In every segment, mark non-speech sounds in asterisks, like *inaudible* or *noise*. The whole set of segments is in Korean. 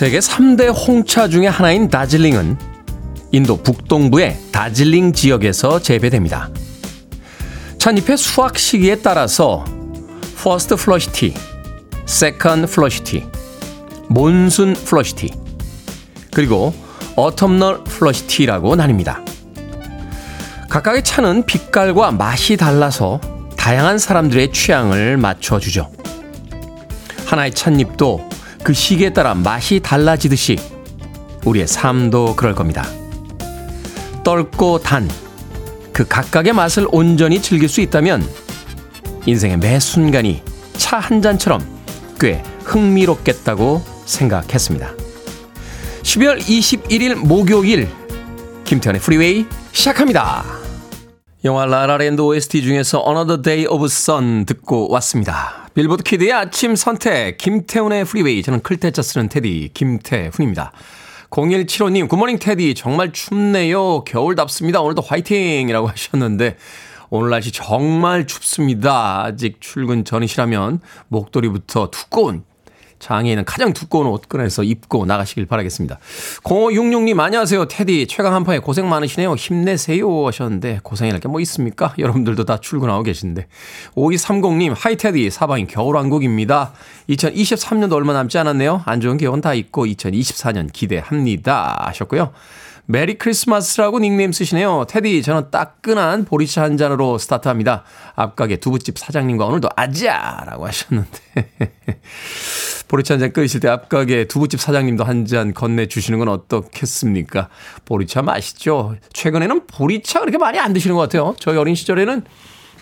세계 3대 홍차 중의 하나인 다즐링은 인도 북동부의 다즐링 지역에서 재배됩니다. 찻잎의 수확 시기에 따라서 first flush tea, second flush tea, monsoon flush tea, 그리고 autumnal flush tea라고 나뉩니다. 각각의 차는 빛깔과 맛이 달라서 다양한 사람들의 취향을 맞춰주죠. 하나의 찻잎도 그 시기에 따라 맛이 달라지듯이 우리의 삶도 그럴 겁니다. 떫고 단, 그 각각의 맛을 온전히 즐길 수 있다면 인생의 매 순간이 차 한 잔처럼 꽤 흥미롭겠다고 생각했습니다. 12월 21일 목요일 김태훈의 프리웨이 시작합니다. 영화 라라랜드 OST 중에서 Another Day of Sun 듣고 왔습니다. 빌보드 키드의 아침 선택 김태훈의 프리웨이 저는 클 태 자 쓰는 테디 김태훈입니다. 0175님 Good morning 테디 정말 춥네요. 겨울답습니다. 오늘도 화이팅이라고 *laughs* 하셨는데 오늘 날씨 정말 춥습니다. 아직 출근 전이시라면 목도리부터 두꺼운 장갑 아니면 가장 두꺼운 옷 꺼내서 입고 나가시길 바라겠습니다. 0566님 안녕하세요. 테디 최강 한파에 고생 많으시네요. 힘내세요 하셨는데 고생이랄 게 뭐 있습니까? 여러분들도 다 출근하고 계신데. 5230님 Hi 테디 사방이 겨울왕국입니다. 2023년도 얼마 남지 않았네요. 안 좋은 기억은 다 있고 2024년 기대합니다 하셨고요. 메리 크리스마스라고 닉네임 쓰시네요. 테디, 저는 따끈한 보리차 한 잔으로 스타트합니다. 앞가게 두부집 사장님과 오늘도 아자라고 하셨는데. *laughs* 보리차 한 잔 끓이실 때 앞가게 두부집 사장님도 한 잔 건네주시는 건 어떻겠습니까? 보리차 맛있죠? 최근에는 보리차 그렇게 많이 안 드시는 것 같아요. 저희 어린 시절에는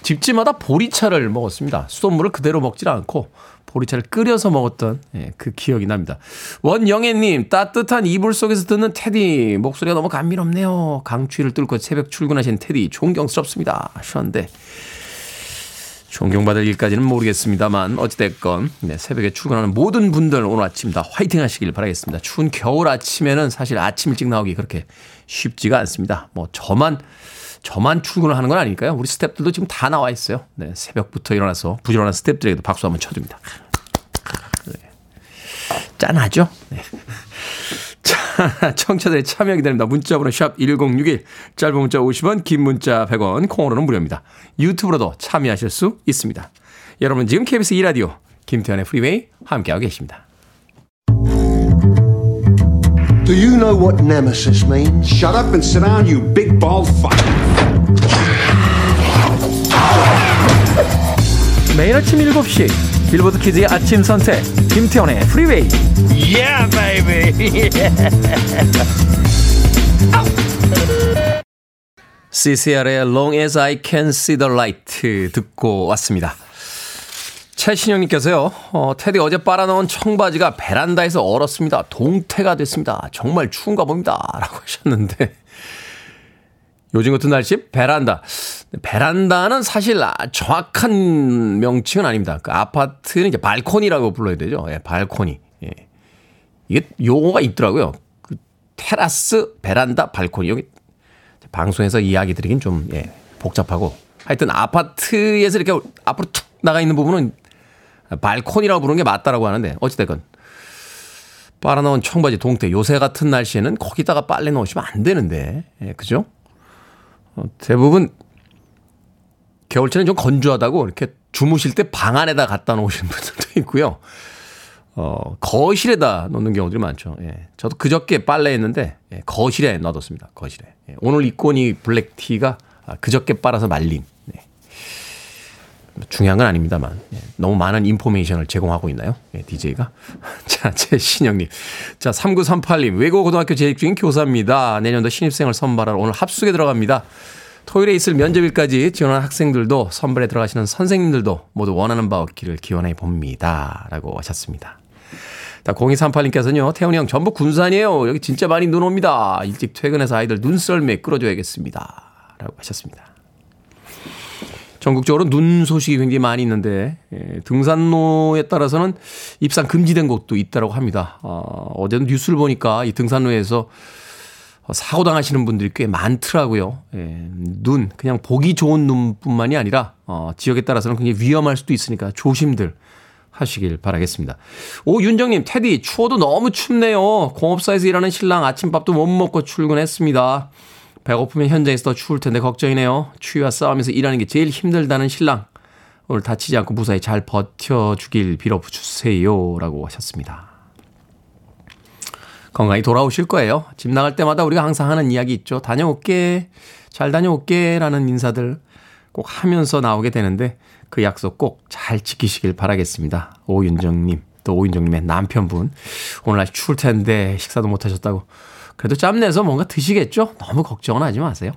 집집마다 보리차를 먹었습니다. 수돗물을 그대로 먹질 않고 보리차를 끓여서 먹었던 예, 그 기억이 납니다. 원영애님 따뜻한 이불 속에서 듣는 테디 목소리가 너무 감미롭네요. 강추위를 뚫고 새벽 출근하신 테디 존경스럽습니다. 하셨는데 존경받을 일까지는 모르겠습니다만 어찌됐건 네, 새벽에 출근하는 모든 분들 오늘 아침 다 화이팅 하시길 바라겠습니다. 추운 겨울 아침에는 사실 아침 일찍 나오기 그렇게 쉽지가 않습니다. 뭐 저만 저만 출근을 하는 건 아니니까요. 우리 스탭들도 지금 다 나와 있어요. 네, 새벽부터 일어나서 부지런한 스탭들에게도 박수 한번 쳐줍니다. 네. 짠하죠? 네. *laughs* 자, 청취자들의 참여 기다립니다. 문자번호 샵 1061, 짧은 문자 50원, 긴 문자 100원, 콩으로는 무료입니다. 유튜브로도 참여하실 수 있습니다. 여러분 지금 KBS 2라디오 김태훈의 프리웨이 함께하고 계십니다. Do you know what nemesis means? Shut up and sit down, you big bald fuck. 매일 아침 7시 빌보드 키드의 아침 선택 김태훈의 프리웨이 Yeah, baby. *laughs* CCR의 Long as I can see the light 듣고 왔습니다. 최신영님께서요, 어, 테디 어제 빨아놓은 청바지가 베란다에서 얼었습니다. 동태가 됐습니다. 정말 추운가 봅니다. 라고 하셨는데, 요즘 같은 날씨 베란다. 베란다는 사실 아, 정확한 명칭은 아닙니다. 그 아파트는 이제 발코니라고 불러야 되죠. 예, 발코니. 예. 이게 용어가 있더라고요. 그 테라스, 베란다, 발코니. 여기 방송에서 이야기 드리긴 좀, 예, 복잡하고. 하여튼 아파트에서 이렇게 앞으로 툭 나가 있는 부분은 발코니라고 부르는 게 맞다라고 하는데, 어찌됐건. 빨아놓은 청바지 동태. 요새 같은 날씨에는 거기다가 빨래 넣으시면 안 되는데. 예, 그죠? 어, 대부분 겨울철엔 좀 건조하다고 이렇게 주무실 때 방 안에다 갖다 놓으시는 *laughs* 분들도 있고요. 어, 거실에다 놓는 경우들이 많죠. 예. 저도 그저께 빨래했는데 예, 거실에 놔뒀습니다. 거실에. 예. 오늘 입고 온 이 블랙티가 아, 그저께 빨아서 말린. 네. 중요한 건 아닙니다만 예. 너무 많은 인포메이션을 제공하고 있나요? 예, DJ가. *laughs* 자, 최신영님. 자, 3938님. 외고 고등학교 재직 중인 교사입니다. 내년도 신입생을 선발하러 오늘 합숙에 들어갑니다. 토요일에 있을 면접일까지 지원한 학생들도 선발에 들어가시는 선생님들도 모두 원하는 바 얻기를 기원해 봅니다. 라고 하셨습니다. 자, 0238님께서는요, 태훈이 형 전북 군산이에요. 여기 진짜 많이 눈 옵니다. 일찍 퇴근해서 아이들 눈썰매 끌어줘야겠습니다. 라고 하셨습니다. 전국적으로 눈 소식이 굉장히 많이 있는데, 예, 등산로에 따라서는 입산 금지된 곳도 있다고 합니다. 어, 어제는 뉴스를 보니까 이 등산로에서 사고 당하시는 분들이 꽤 많더라고요. 예, 눈 그냥 보기 좋은 눈뿐만이 아니라 어, 지역에 따라서는 굉장히 위험할 수도 있으니까 조심들 하시길 바라겠습니다. 오윤정님, 테디, 추워도 너무 춥네요. 공업사에서 일하는 신랑 아침밥도 못 먹고 출근했습니다. 배고프면 현장에서 더 추울 텐데 걱정이네요. 추위와 싸우면서 일하는 게 제일 힘들다는 신랑. 오늘 다치지 않고 무사히 잘 버텨주길 빌어주세요. 라고 하셨습니다. 건강히 돌아오실 거예요. 집 나갈 때마다 우리가 항상 하는 이야기 있죠. 다녀올게, 잘 다녀올게 라는 인사들 꼭 하면서 나오게 되는데 그 약속 꼭 잘 지키시길 바라겠습니다. 오윤정님, 또 오윤정님의 남편분. 오늘 날씨 추울 텐데 식사도 못 하셨다고. 그래도 짬내서 뭔가 드시겠죠? 너무 걱정은 하지 마세요.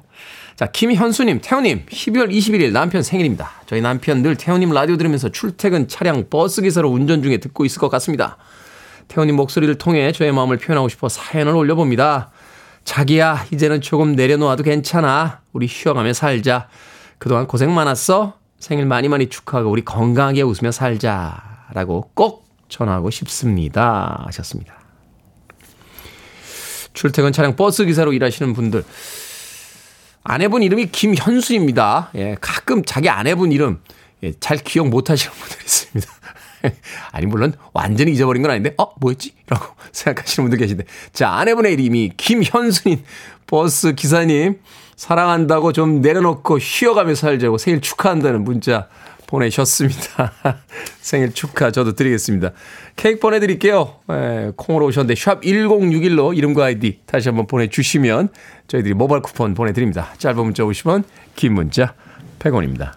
자, 김현수님, 태우님, 12월 21일 남편 생일입니다. 저희 남편 늘 태우님 라디오 들으면서 출퇴근 차량 버스 기사로 운전 중에 듣고 있을 것 같습니다. 태우님 목소리를 통해 저의 마음을 표현하고 싶어 사연을 올려봅니다. 자기야, 이제는 조금 내려놓아도 괜찮아. 우리 쉬어가며 살자. 그동안 고생 많았어. 생일 많이 많이 축하하고 우리 건강하게 웃으며 살자. 라고 꼭 전하고 싶습니다. 하셨습니다. 출퇴근 차량 버스 기사로 일하시는 분들. 아내분 이름이 김현수입니다. 예, 가끔 자기 아내분 이름 예, 잘 기억 못 하시는 분들이 있습니다. *laughs* 아니, 물론 완전히 잊어버린 건 아닌데, 어, 뭐였지? 라고 *laughs* 생각하시는 분들 계신데. 자, 아내분의 이름이 김현수님, 버스 기사님, 사랑한다고 좀 내려놓고 쉬어가며 살자고 생일 축하한다는 문자 보내셨습니다. *laughs* 생일 축하 저도 드리겠습니다. 케이크 보내드릴게요. 에, 콩으로 오셨는데 샵 1061로 이름과 아이디 다시 한번 보내주시면 저희들이 모바일 쿠폰 보내드립니다. 짧은 문자 50원, 긴 문자 100원입니다.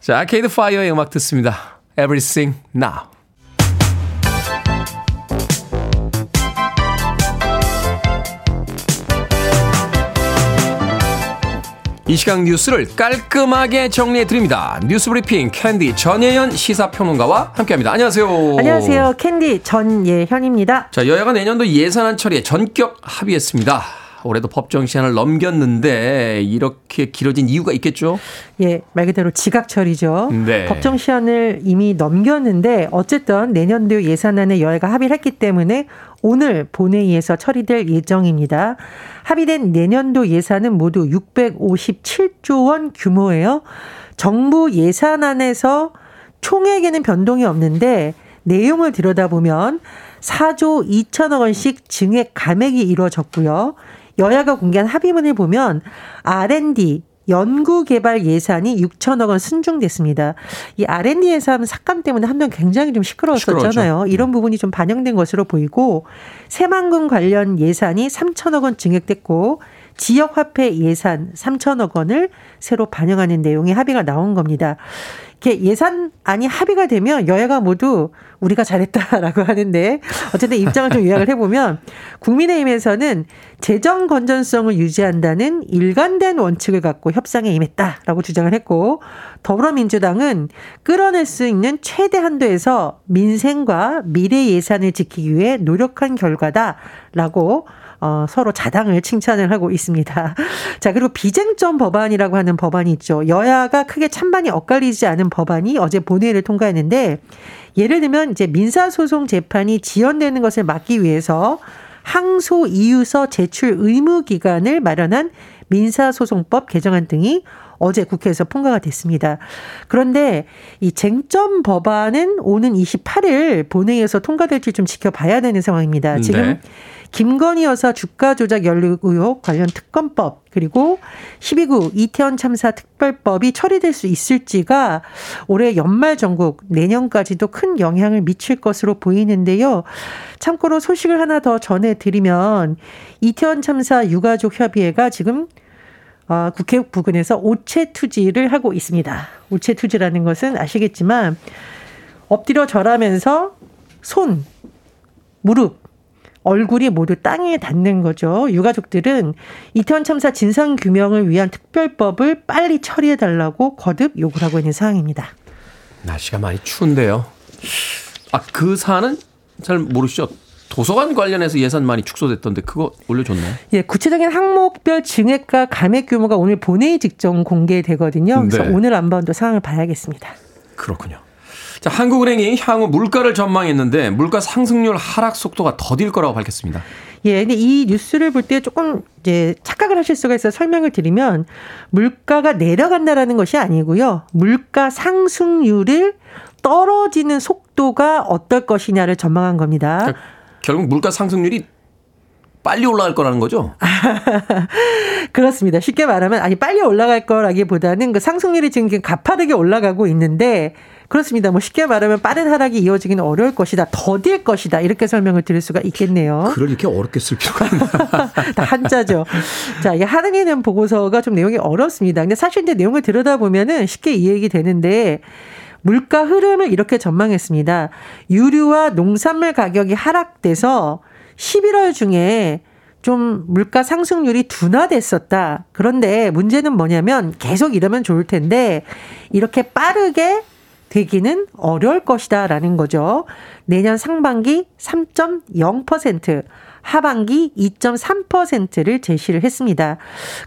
자, 아케이드 파이어의 음악 듣습니다. Everything Now. 이 시간 뉴스를 깔끔하게 정리해 드립니다. 뉴스 브리핑 캔디 전예현 시사평론가와 함께합니다. 안녕하세요. 안녕하세요. 캔디 전예현입니다. 자, 여야가 내년도 예산안 처리에 전격 합의했습니다. 올해도 법정 시한을 넘겼는데 이렇게 길어진 이유가 있겠죠? 예, 말 그대로 지각 처리죠. 네. 법정 시한을 이미 넘겼는데 어쨌든 내년도 예산안에 여야가 합의를 했기 때문에 오늘 본회의에서 처리될 예정입니다. 합의된 내년도 예산은 모두 657조 원 규모예요. 정부 예산안에서 총액에는 변동이 없는데 내용을 들여다보면 4조 2천억 원씩 증액 감액이 이루어졌고요. 여야가 공개한 합의문을 보면 R&D 연구개발 예산이 6천억 원 순중됐습니다. 이 R&D 예산 삭감 때문에 한번 굉장히 좀 시끄러웠었잖아요. 시끄러웠죠. 이런 부분이 좀 반영된 것으로 보이고 새만금 관련 예산이 3천억 원 증액됐고 지역화폐 예산 3천억 원을 새로 반영하는 내용의 합의가 나온 겁니다. 이렇게 예산안이 합의가 되면 여야가 모두 우리가 잘했다라고 하는데 어쨌든 입장을 좀 요약을 해보면 국민의힘에서는 재정 건전성을 유지한다는 일관된 원칙을 갖고 협상에 임했다라고 주장을 했고 더불어민주당은 끌어낼 수 있는 최대 한도에서 민생과 미래 예산을 지키기 위해 노력한 결과다라고 어, 서로 자당을 칭찬을 하고 있습니다. *laughs* 자, 그리고 비쟁점 법안이라고 하는 법안이 있죠. 여야가 크게 찬반이 엇갈리지 않은 법안이 어제 본회의를 통과했는데 예를 들면 이제 민사소송 재판이 지연되는 것을 막기 위해서 항소 이유서 제출 의무 기간을 마련한 민사소송법 개정안 등이 어제 국회에서 통과가 됐습니다. 그런데 이 쟁점 법안은 오는 28일 본회의에서 통과될지 좀 지켜봐야 되는 상황입니다. 지금 네. 김건희 여사 주가 조작 연루 의혹 관련 특검법 그리고 12구 이태원 참사 특별법이 처리될 수 있을지가 올해 연말 전국 내년까지도 큰 영향을 미칠 것으로 보이는데요. 참고로 소식을 하나 더 전해드리면 이태원 참사 유가족 협의회가 지금 어, 국회 부근에서 오체 투지를 하고 있습니다. 오체 투지라는 것은 아시겠지만 엎드려 절하면서 손, 무릎, 얼굴이 모두 땅에 닿는 거죠. 유가족들은 이태원 참사 진상 규명을 위한 특별법을 빨리 처리해 달라고 거듭 요구를 하고 있는 상황입니다. 날씨가 많이 추운데요. 아, 그 사안은 잘 모르시죠? 도서관 관련해서 예산 많이 축소됐던데 그거 올려줬나요? 예, 구체적인 항목별 증액과 감액 규모가 오늘 본회의 직전 공개되거든요. 그래서 네. 오늘 더 상황을 봐야겠습니다. 그렇군요. 자, 한국은행이 향후 물가를 전망했는데 물가 상승률 하락 속도가 더딜 거라고 밝혔습니다. 예, 근데 이 뉴스를 볼 때 조금 이제 착각을 하실 수가 있어 설명을 드리면 물가가 내려간다라는 것이 아니고요. 물가 상승률을 떨어지는 속도가 어떨 것이냐를 전망한 겁니다. 그러니까 결국 물가 상승률이 빨리 올라갈 거라는 거죠? *laughs* 그렇습니다. 쉽게 말하면 아니 빨리 올라갈 거라기보다는 그 상승률이 지금 가파르게 올라가고 있는데 그렇습니다. 뭐 쉽게 말하면 빠른 하락이 이어지기는 어려울 것이다. 더딜 것이다. 이렇게 설명을 드릴 수가 있겠네요. 그걸 이렇게 어렵게 쓸 필요가? *laughs* 다 한자죠. 자, 하등에 대한 보고서가 좀 내용이 어렵습니다. 근데 사실 이제 내용을 들여다보면은 쉽게 이해가 되는데 물가 흐름을 이렇게 전망했습니다. 유류와 농산물 가격이 하락돼서 11월 중에 좀 물가 상승률이 둔화됐었다. 그런데 문제는 뭐냐면 계속 이러면 좋을 텐데 이렇게 빠르게 되기는 어려울 것이다 라는 거죠. 내년 상반기 3.0%, 하반기 2.3%를 제시를 했습니다.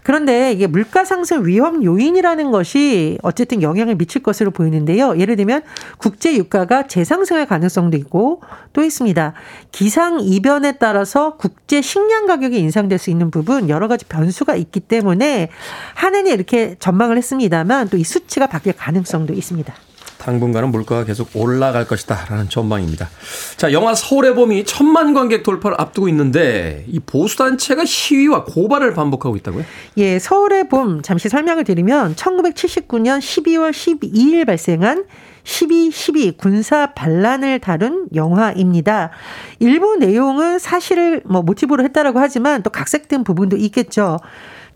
그런데 이게 물가 상승 위험 요인이라는 것이 어쨌든 영향을 미칠 것으로 보이는데요. 예를 들면 국제 유가가 재상승할 가능성도 있고 또 있습니다. 기상 이변에 따라서 국제 식량 가격이 인상될 수 있는 부분 여러 가지 변수가 있기 때문에 한해에 이렇게 전망을 했습니다만 또 이 수치가 바뀔 가능성도 있습니다. 당분간은 물가가 계속 올라갈 것이다 라는 전망입니다. 자, 영화 서울의 봄이 천만 관객 돌파를 앞두고 있는데 이 보수 단체가 시위와 고발을 반복하고 있다고요? 예, 서울의 봄 잠시 설명을 드리면 1979년 12월 12일 발생한 12.12 군사 반란을 다룬 영화입니다. 일부 내용은 사실을 뭐 모티브로 했다라고 하지만 또 각색된 부분도 있겠죠.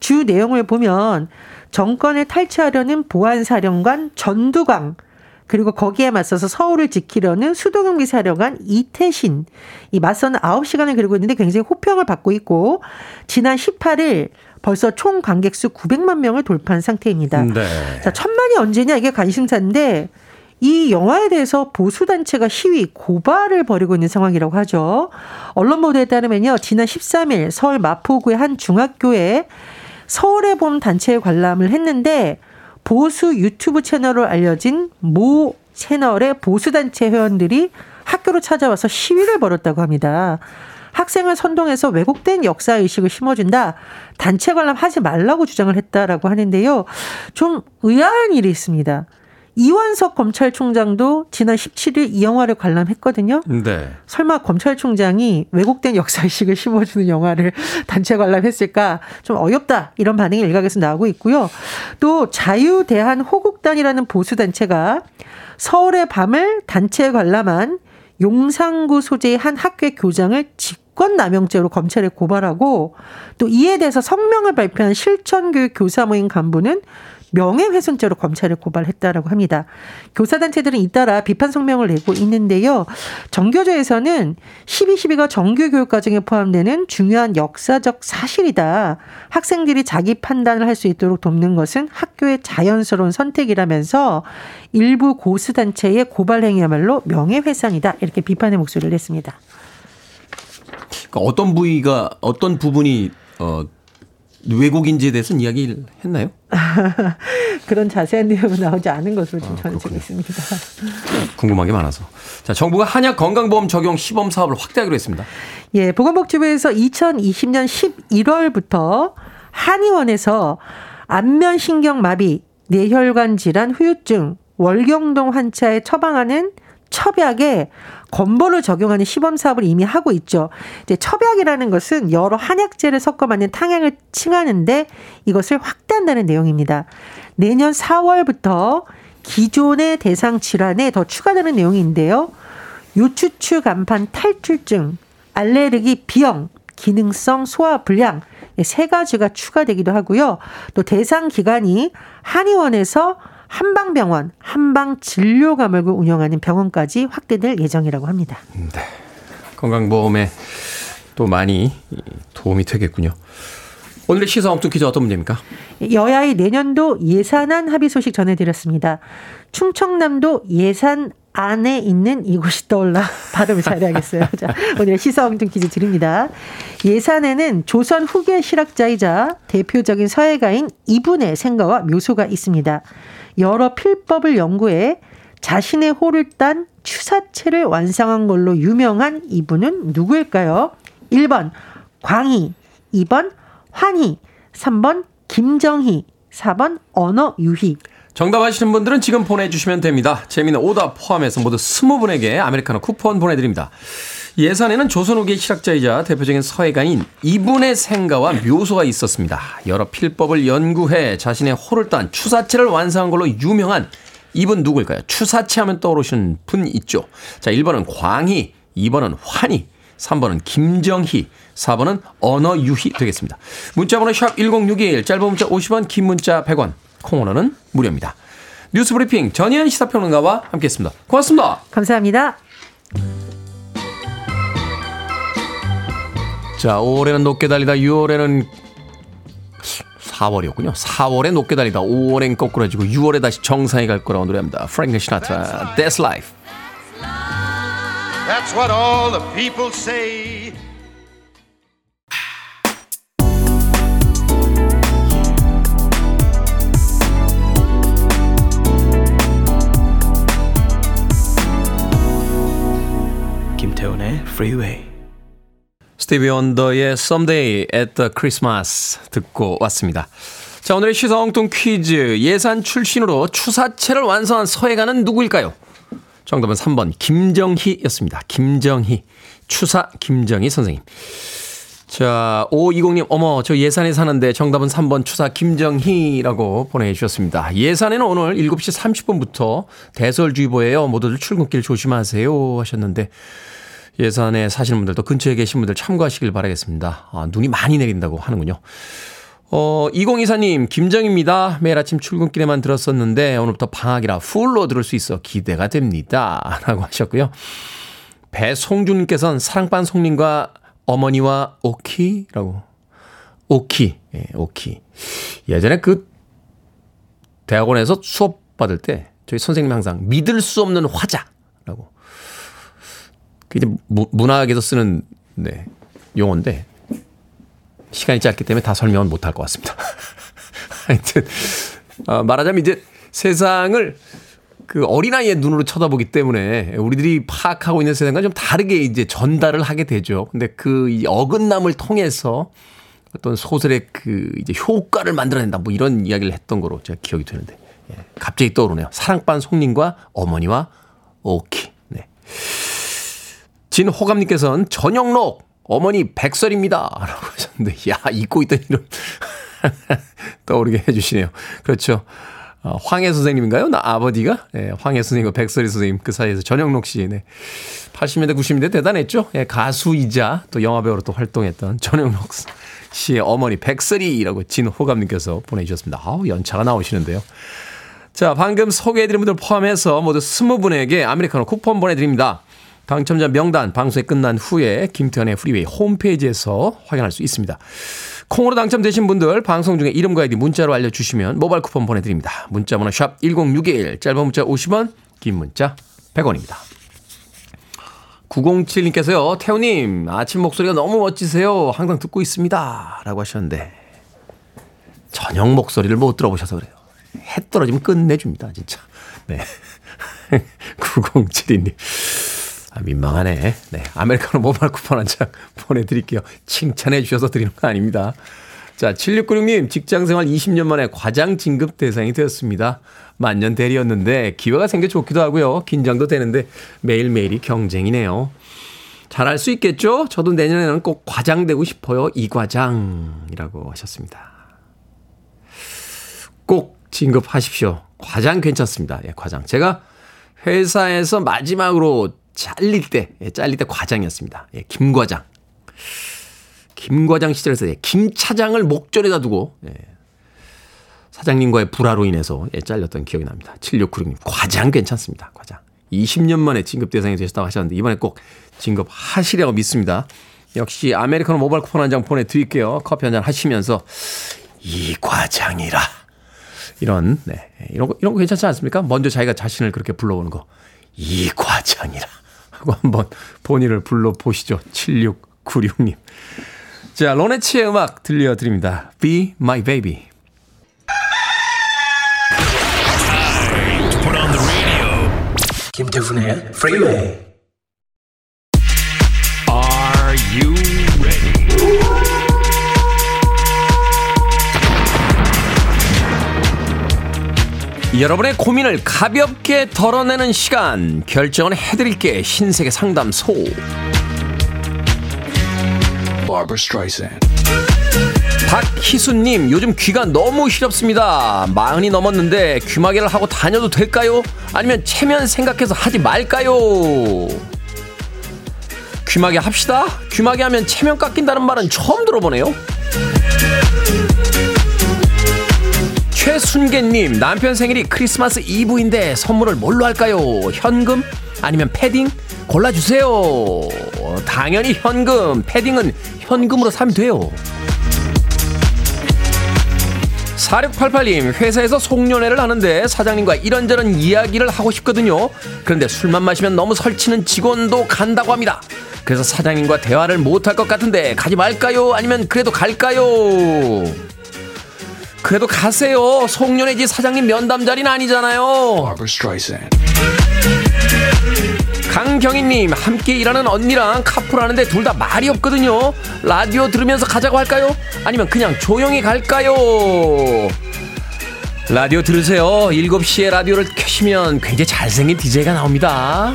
주 내용을 보면 정권을 탈취하려는 보안사령관 전두광 그리고 거기에 맞서서 서울을 지키려는 수도경비 사령관 이태신 이 맞서는 9시간을 그리고 있는데 굉장히 호평을 받고 있고 지난 18일 벌써 총 관객 수 900만 명을 돌파한 상태입니다. 네. 자, 천만이 언제냐 이게 관심사인데 이 영화에 대해서 보수단체가 시위, 고발을 벌이고 있는 상황이라고 하죠. 언론 보도에 따르면요. 지난 13일 서울 마포구의 한 중학교에 서울의 봄 단체에 관람을 했는데 보수 유튜브 채널로 알려진 모 채널의 보수단체 회원들이 학교로 찾아와서 시위를 벌였다고 합니다. 학생을 선동해서 왜곡된 역사 의식을 심어준다. 단체 관람하지 말라고 주장을 했다라고 하는데요. 좀 의아한 일이 있습니다. 이완석 검찰총장도 지난 17일 이 영화를 관람했거든요. 네. 설마 검찰총장이 왜곡된 역사의식을 심어주는 영화를 *laughs* 단체 관람했을까? 좀 어렵다. 이런 반응이 일각에서 나오고 있고요. 또 자유대한 호국단이라는 보수단체가 서울의 밤을 단체 관람한 용산구 소재의 한 학교의 교장을 직권남용죄로 검찰에 고발하고 또 이에 대해서 성명을 발표한 실천교육 교사 모임 간부는 명예훼손죄로 검찰에 고발했다라고 합니다. 교사단체들은 잇따라 비판 성명을 내고 있는데요. 정교조에서는 12.12가 정규 교육 과정에 포함되는 중요한 역사적 사실이다. 학생들이 자기 판단을 할 수 있도록 돕는 것은 학교의 자연스러운 선택이라면서 일부 고수단체의 고발 행위야말로 명예훼손이다. 이렇게 비판의 목소리를 냈습니다. 그러니까 어떤 부위가 어떤 부분이 어 외국인지에 대해서는 이야기를 했나요? *laughs* 그런 자세한 내용은 나오지 않은 것으로 지금 아, 전해지고 있습니다. *laughs* 궁금한 게 많아서. 자, 정부가 한약 건강보험 적용 시범 사업을 확대하기로 했습니다. 예, 보건복지부에서 2020년 11월부터 한의원에서 안면신경마비, 뇌혈관 질환, 후유증, 월경동 환자에 처방하는 첩약에 건보를 적용하는 시범 사업을 이미 하고 있죠. 이제 첩약이라는 것은 여러 한약재를 섞어 만든 탕약을 칭하는데 이것을 확대한다는 내용입니다. 내년 4월부터 기존의 대상 질환에 더 추가되는 내용인데요. 요추추 간판 탈출증, 알레르기 비형, 기능성 소화 불량 세 가지가 추가되기도 하고요. 또 대상 기관이 한의원에서 한방병원, 한방진료감을 운영하는 병원까지 확대될 예정이라고 합니다. 네. 건강보험에 또 많이 도움이 되겠군요. 오늘의 시사 엉뚱 퀴즈 어떤 문제입니까? 여야의 내년도 예산안 합의 소식 전해드렸습니다. 충청남도 예산 안에 있는 이곳이 떠올라 *laughs* 발음을 잘해야겠어요. 자, 오늘의 시사 엉뚱 퀴즈 드립니다. 예산에는 조선 후계 실학자이자 대표적인 서예가인 이분의 생가와 묘소가 있습니다. 여러 필법을 연구해 자신의 호를 딴 추사체를 완성한 걸로 유명한 이분은 누구일까요? 1번 광희, 2번 환희, 3번 김정희, 4번 언어유희. 정답 아시는 분들은 지금 보내주시면 됩니다. 재미는 오답 포함해서 모두 20분에게 아메리카노 쿠폰 보내드립니다. 예산에는 조선후기의 실학자이자 대표적인 서예가인 이분의 생가와 묘소가 있었습니다. 여러 필법을 연구해 자신의 호를 딴 추사체를 완성한 걸로 유명한 이분 누구일까요? 추사체 하면 떠오르시는 분 있죠. 자, 1번은 광희, 2번은 환희, 3번은 김정희, 4번은 언어유희 되겠습니다. 문자번호 샵 1061, 짧은 문자 50원, 긴 문자 100원, 콩오너는 무료입니다. 뉴스 브리핑 전희연 시사평론가와 함께했습니다. 고맙습니다. 감사합니다. 자, 5월에는 높게 달리다 6월에는 4월이었군요. 4월에 높게 달리다 5월엔 거꾸로지고 6월에 다시 정상에 갈 거라고 노래합니다. 프랭크 시나트라, That's Life. That's what all the people say. 김태훈의 Freeway. 스티비 원더의 Someday at the Christmas 듣고 왔습니다. 자, 오늘의 시성뚱 퀴즈. 예산 출신으로 추사체를 완성한 서예가는 누구일까요? 정답은 3번 김정희였습니다. 김정희. 추사 김정희 선생님. 자, 520님, 어머, 저 예산에 사는데 정답은 3번 추사 김정희라고 보내주셨습니다. 예산에는 오늘 7시 30분부터 대설주의보예요. 모두들 출근길 조심하세요 하셨는데, 예산에 사시는 분들도 근처에 계신 분들 참고하시길 바라겠습니다. 아, 눈이 많이 내린다고 하는군요. 어, 2024님, 김정입니다. 매일 아침 출근길에만 들었었는데, 오늘부터 방학이라 풀로 들을 수 있어 기대가 됩니다. 라고 하셨고요. 배송준께서는 사랑반 송님과 어머니와 오키라고. 오키, 예, 오키. 예전에 그 대학원에서 수업 받을 때 저희 선생님이 항상 믿을 수 없는 화자라고. 그 이제 문학에서 쓰는 네, 용어인데 시간이 짧기 때문에 다 설명은 못할 것 같습니다. *laughs* 하여튼 어, 말하자면 이제 세상을 그 어린아이의 눈으로 쳐다보기 때문에 우리들이 파악하고 있는 세상과 좀 다르게 이제 전달을 하게 되죠. 근데 그 어긋남을 통해서 어떤 소설의 그 이제 효과를 만들어낸다 뭐 이런 이야기를 했던 거로 제가 기억이 되는데 예, 갑자기 떠오르네요. 사랑반 송님과 어머니와 오키. 네. 진호감님께서는 전영록 어머니 백설입니다. 라고 하셨는데, 야, 잊고 있던 이름 *laughs* 떠오르게 해주시네요. 그렇죠. 어, 황해 선생님인가요? 나 아버지가? 예, 황해 선생님과 백설희 선생님 그 사이에서 전영록 씨, 네. 80년대, 90년대 대단했죠? 예, 가수이자 또 영화배우로 또 활동했던 전영록 씨의 어머니 백설희라고 진호감님께서 보내주셨습니다. 아우, 연차가 나오시는데요. 자, 방금 소개해드린 분들 포함해서 모두 20분에게 아메리카노 쿠폰 보내드립니다. 당첨자 명단 방송이 끝난 후에 김태훈의 프리웨이 홈페이지에서 확인할 수 있습니다. 콩으로 당첨되신 분들 방송 중에 이름과 아이디 문자로 알려주시면 모바일 쿠폰 보내드립니다. 문자번호 샵 1061, 짧은 문자 50원, 긴 문자 100원입니다. 907님께서요, 태우님, 아침 목소리가 너무 멋지세요. 항상 듣고 있습니다. 라고 하셨는데, 저녁 목소리를 못 들어보셔서 그래요. 해 떨어지면 끝내줍니다, 진짜. 네. *laughs* 9072님. 아, 민망하네. 네. 아메리카노 모바일 쿠폰 한 장 *laughs* 보내드릴게요. 칭찬해 주셔서 드리는 거 아닙니다. 자, 7696님, 직장 생활 20년 만에 과장 진급 대상이 되었습니다. 만년 대리였는데 기회가 생겨 좋기도 하고요. 긴장도 되는데 매일매일이 경쟁이네요. 잘할 수 있겠죠? 저도 내년에는 꼭 과장 되고 싶어요. 이 과장이라고 하셨습니다. 꼭 진급하십시오. 과장 괜찮습니다. 예, 과장. 제가 회사에서 마지막으로 잘릴 때, 예, 잘릴 때 과장이었습니다. 예, 김 과장. 김 과장 시절에서 예, 김 차장을 목전에다 두고 예, 사장님과의 불화로 인해서 예, 잘렸던 기억이 납니다. 7696님. 과장 괜찮습니다. 과장. 20년 만에 진급 대상이 되셨다고 하셨는데 이번에 꼭 진급하시려고 믿습니다. 역시 아메리카노 모바일 쿠폰 한 장 보내드릴게요. 커피 한 잔 하시면서 이 과장이라. 이런, 네. 이런 거, 이런 거 괜찮지 않습니까? 먼저 자기가 자신을 그렇게 불러보는 거. 이 과장이라. 하고 한번 본인을 불러보시죠. 7696님. 자, 로네치의 음악 들려드립니다. Be My Baby. 김태훈의 Freeway. Are 여러분의 고민을 가볍게 덜어내는 시간 결정은 해드릴게 신세계 상담소. 박희수님 요즘 귀가 너무 시렵습니다 마흔이 넘었는데 귀마개를 하고 다녀도 될까요? 아니면 체면 생각해서 하지 말까요? 귀마개 합시다 귀마개 하면 체면 깎인다는 말은 처음 들어보네요 최순계님 남편 생일이 크리스마스 이브인데 선물을 뭘로 할까요? 현금? 아니면 패딩? 골라주세요 당연히 현금 패딩은 현금으로 사면 돼요 4688님 회사에서 송년회를 하는데 사장님과 이런저런 이야기를 하고 싶거든요 그런데 술만 마시면 너무 설치는 직원도 간다고 합니다 그래서 사장님과 대화를 못할 것 같은데 가지 말까요? 아니면 그래도 갈까요? 그래도 가세요 송년회지 사장님 면담 자리는 아니잖아요. 강경희님 함께 일하는 언니랑 카풀하는데 둘 다 말이 없거든요 라디오 들으면서 가자고 할까요? 아니면 그냥 조용히 갈까요? 라디오 들으세요 7시에 라디오를 켜시면 굉장히 잘생긴 DJ가 나옵니다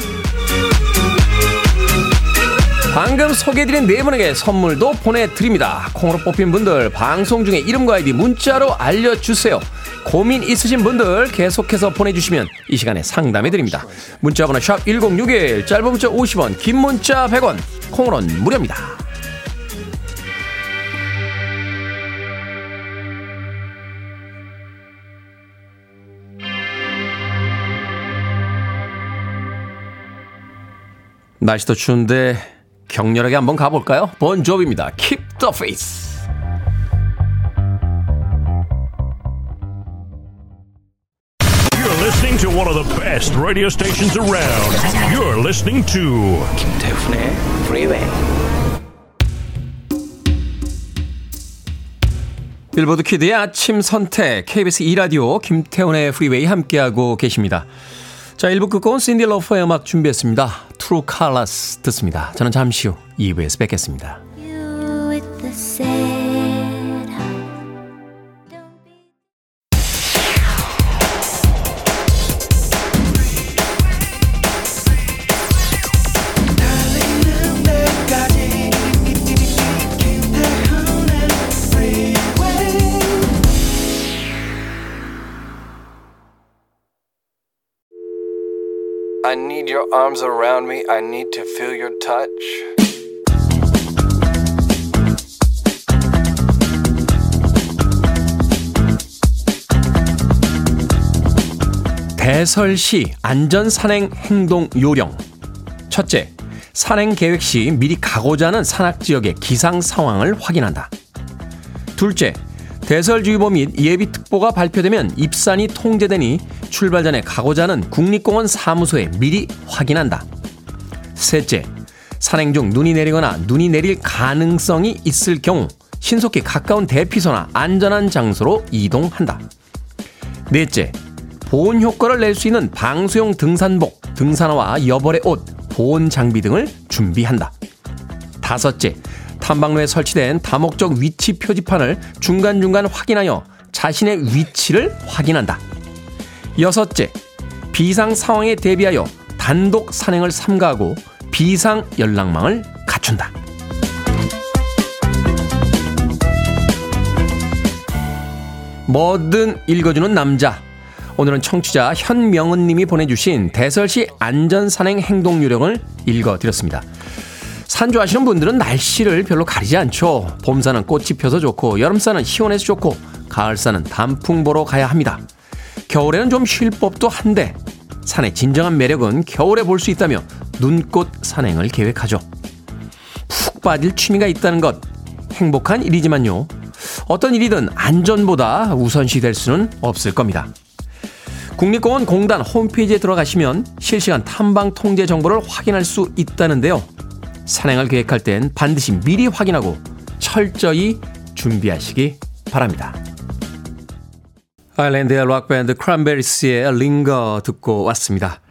방금 소개해드린 네 분에게 선물도 보내드립니다. 콩으로 뽑힌 분들 방송 중에 이름과 아이디 문자로 알려주세요. 고민 있으신 분들 계속해서 보내주시면 이 시간에 상담해드립니다. 문자번호 샵 1061 짧은 문자 50원 긴 문자 100원 콩으로는 무료입니다. 날씨도 추운데 격렬하게 한번 가볼까요? 본조비입니다. Keep the faith. You're listening to one of the best radio stations around. You're listening to 김태훈의 Freeway. 빌보드 키드의 아침 선택 KBS 2 라디오 김태훈의 프리웨이 함께하고 계십니다. 자 1부 끝곡은 신디 러퍼의 음악 준비했습니다. True Colors 듣습니다. 저는 잠시 후 2부에서 뵙겠습니다. I need your arms around me. I need to feel your touch. 대설시 안전산행 행동 요령. 첫째, 산행 계획 시 미리 가고자 하는 산악 지역의 기상 상황을 확인한다. 둘째, 대설주의보 및 예비특보가 발표되면 입산이 통제되니 출발 전에 가고자 하는 국립공원 사무소에 미리 확인한다. 셋째, 산행 중 눈이 내리거나 눈이 내릴 가능성이 있을 경우 신속히 가까운 대피소나 안전한 장소로 이동한다. 넷째, 보온 효과를 낼 수 있는 방수용 등산복, 등산화와 여벌의 옷, 보온 장비 등을 준비한다. 다섯째, 탐방로에 설치된 다목적 위치 표지판을 중간중간 확인하여 자신의 위치를 확인한다. 여섯째, 비상 상황에 대비하여 단독 산행을 삼가하고 비상 연락망을 갖춘다. 뭐든 읽어주는 남자. 오늘은 청취자 현명은 님이 보내주신 대설시 안전산행 행동 요령을 읽어드렸습니다. 산 좋아하시는 분들은 날씨를 별로 가리지 않죠. 봄산은 꽃이 펴서 좋고 여름산은 시원해서 좋고 가을산은 단풍 보러 가야 합니다. 겨울에는 좀 쉴 법도 한데 산의 진정한 매력은 겨울에 볼 수 있다며 눈꽃 산행을 계획하죠. 푹 빠질 취미가 있다는 것 행복한 일이지만요. 어떤 일이든 안전보다 우선시 될 수는 없을 겁니다. 국립공원 공단 홈페이지에 들어가시면 실시간 탐방 통제 정보를 확인할 수 있다는데요. 산행을 계획할 땐 반드시 미리 확인하고 철저히 준비하시기 바랍니다. 아일랜드의 락밴드 크란베리스의 Linger 듣고 왔습니다.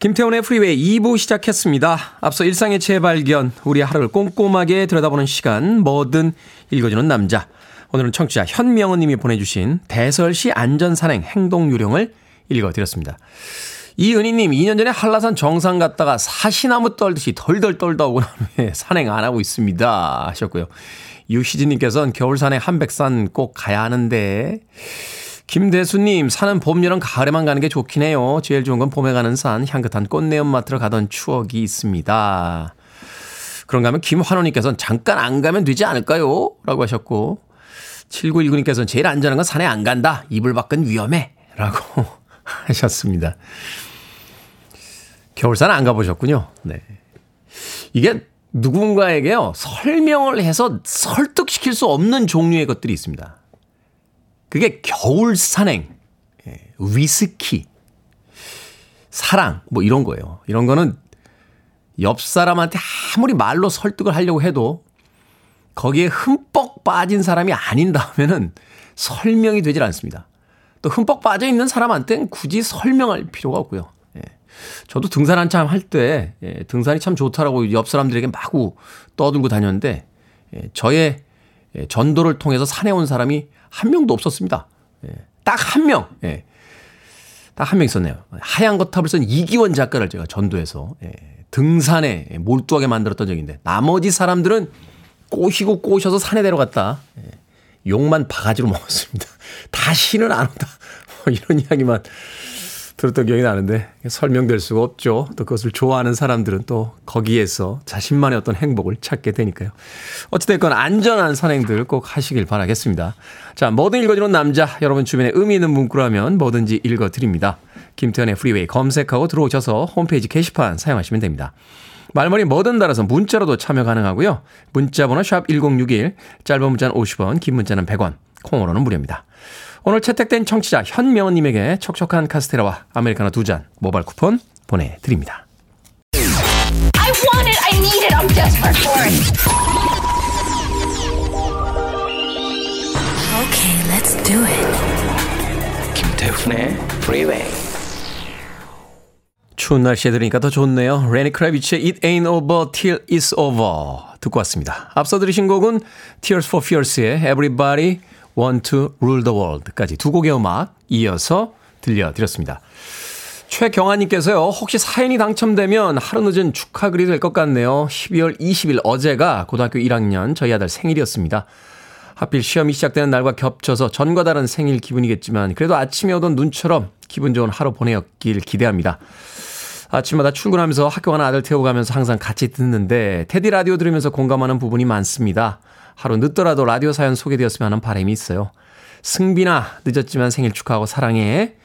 김태훈의 프리웨이 2부 시작했습니다. 앞서 일상의 재발견, 우리 하루를 꼼꼼하게 들여다보는 시간, 뭐든 읽어주는 남자. 오늘은 청취자 현명은 님이 보내주신 대설시 안전산행 행동 요령을 읽어드렸습니다. 이은희님, 2년 전에 한라산 정상 갔다가 사시나무 떨듯이 덜덜 떨다 오고 난 후에 *laughs* 산행 안 하고 있습니다. 하셨고요. 유희진님께서는 겨울 산에 한백산 꼭 가야 하는데. 김대수님, 산은 봄, 여름, 가을에만 가는 게 좋긴 해요. 제일 좋은 건 봄에 가는 산, 향긋한 꽃내음 맡으러 가던 추억이 있습니다. 그런가 하면 김환호님께서는 잠깐 안 가면 되지 않을까요? 라고 하셨고, 7919님께서는 제일 안전한 건 산에 안 간다. 이불 밖은 위험해. 라고 *laughs* 하셨습니다. 겨울산 안 가보셨군요. 네. 이게 누군가에게요, 설명을 해서 설득시킬 수 없는 종류의 것들이 있습니다. 그게 겨울 산행, 예, 위스키, 사랑, 뭐 이런 거예요. 이런 거는 옆 사람한테 아무리 말로 설득을 하려고 해도 거기에 흠뻑 빠진 사람이 아닌다면은 설명이 되질 않습니다. 또 흠뻑 빠져 있는 사람한테는 굳이 설명할 필요가 없고요. 예. 저도 등산 한참 할때 예, 등산이 참 좋다라고 옆 사람들에게 마구 떠들고 다녔는데 예, 저의 예, 전도를 통해서 산에 온 사람이 한 명도 없었습니다. 예. 딱한 명. 예. 딱한 명 있었네요. 하얀 거탑을 쓴 이기원 작가를 제가 전도해서 예. 등산에 몰두하게 만들었던 적인데 나머지 사람들은 꼬시고 꼬셔서 산에 데려갔다. 예. 욕만 바가지로 먹었습니다. *laughs* 다시는 안 온다. *laughs* 뭐 이런 이야기만 들었던 기억이 나는데 설명될 수가 없죠. 또 그것을 좋아하는 사람들은 또 거기에서 자신만의 어떤 행복을 찾게 되니까요. 어찌됐건 안전한 산행들 꼭 하시길 바라겠습니다. 자, 뭐든 읽어주는 남자. 여러분 주변에 의미 있는 문구라면 뭐든지 읽어드립니다. 김태현의 프리웨이 검색하고 들어오셔서 홈페이지 게시판 사용하시면 됩니다. 말머리 뭐든 달아서 문자로도 참여 가능하고요. 문자 번호 샵 1061, 짧은 문자는 50원, 긴 문자는 100원, 콩으로는 무료입니다. 오늘 채택된 청취자 현명원님에게 촉촉한 카스테라와 아메리카노 두 잔 모바일 쿠폰 보내드립니다. I want it. I need it. I'm desperate for it. Okay, let's do it. 김태훈의 Freeway. 추운 날씨에 들으니까 더 좋네요. 레니 크라비치의 It Ain't Over Till It's Over 듣고 왔습니다. 앞서 들으신 곡은 Tears for Fears의 Everybody Want to Rule the World까지 두 곡의 음악 이어서 들려드렸습니다. 최경아님께서요, 혹시 사연이 당첨되면 하루 늦은 축하글이 될 것 같네요. 12월 20일 어제가 고등학교 1학년 저희 아들 생일이었습니다. 하필 시험이 시작되는 날과 겹쳐서 전과 다른 생일 기분이겠지만 그래도 아침에 오던 눈처럼 기분 좋은 하루 보내었길 기대합니다. 아침마다 출근하면서 학교 가는 아들 태우고 가면서 항상 같이 듣는데 테디 라디오 들으면서 공감하는 부분이 많습니다. 하루 늦더라도 라디오 사연 소개되었으면 하는 바람이 있어요. 승빈아, 늦었지만 생일 축하하고 사랑해.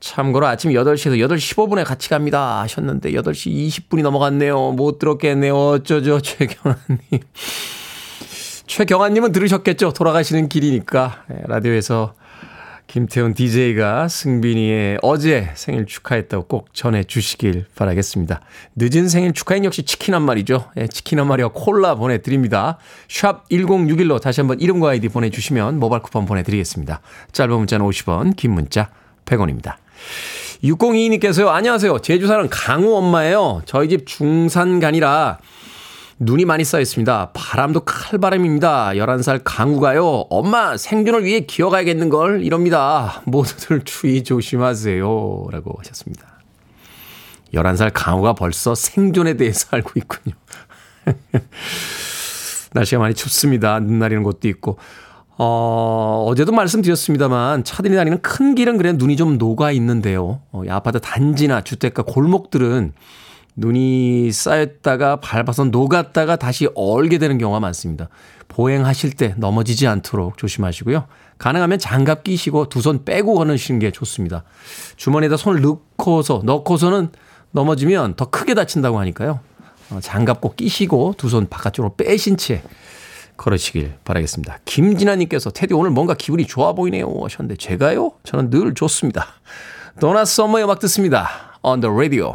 참고로 아침 8시에서 8시 15분에 같이 갑니다 하셨는데 8시 20분이 넘어갔네요. 못 들었겠네요. 어쩌죠, 최경아님. *laughs* 최경아님은 들으셨겠죠? 돌아가시는 길이니까. 예, 라디오에서 김태훈 DJ가 승빈이의 어제 생일 축하했다고 꼭 전해주시길 바라겠습니다. 늦은 생일 축하인 역시 치킨 한 마리죠. 예, 치킨 한 마리와 콜라 보내드립니다. 샵 1061로 다시 한번 이름과 아이디 보내주시면 모바일 쿠폰 보내드리겠습니다. 짧은 문자는 50원, 긴 문자 100원입니다. 6022님께서요. 안녕하세요. 제주 사는 강우 엄마예요. 저희 집 중산간이라 눈이 많이 쌓여 있습니다. 바람도 칼바람입니다. 11살 강우가요. 엄마 생존을 위해 기어가야겠는걸 이럽니다. 모두들 추위 조심하세요. 라고 하셨습니다. 11살 강우가 벌써 생존에 대해서 알고 있군요. *laughs* 날씨가 많이 춥습니다. 눈 내리는 곳도 있고. 어, 어제도 말씀드렸습니다만 차들이 다니는 큰 길은 그래 눈이 좀 녹아 있는데요. 어, 아파트 단지나 주택가 골목들은 눈이 쌓였다가 밟아서 녹았다가 다시 얼게 되는 경우가 많습니다. 보행하실 때 넘어지지 않도록 조심하시고요. 가능하면 장갑 끼시고 두 손 빼고 걸으시는 게 좋습니다. 주머니에다 손을 넣고서 넣고서는 넘어지면 더 크게 다친다고 하니까요. 어, 장갑 꼭 끼시고 두 손 바깥쪽으로 빼신 채 걸으시길 바라겠습니다. 김진아님께서 테디 오늘 뭔가 기분이 좋아 보이네요 하셨는데 제가요? 저는 늘 좋습니다. 도나 썸머의 음악 듣습니다. On the radio.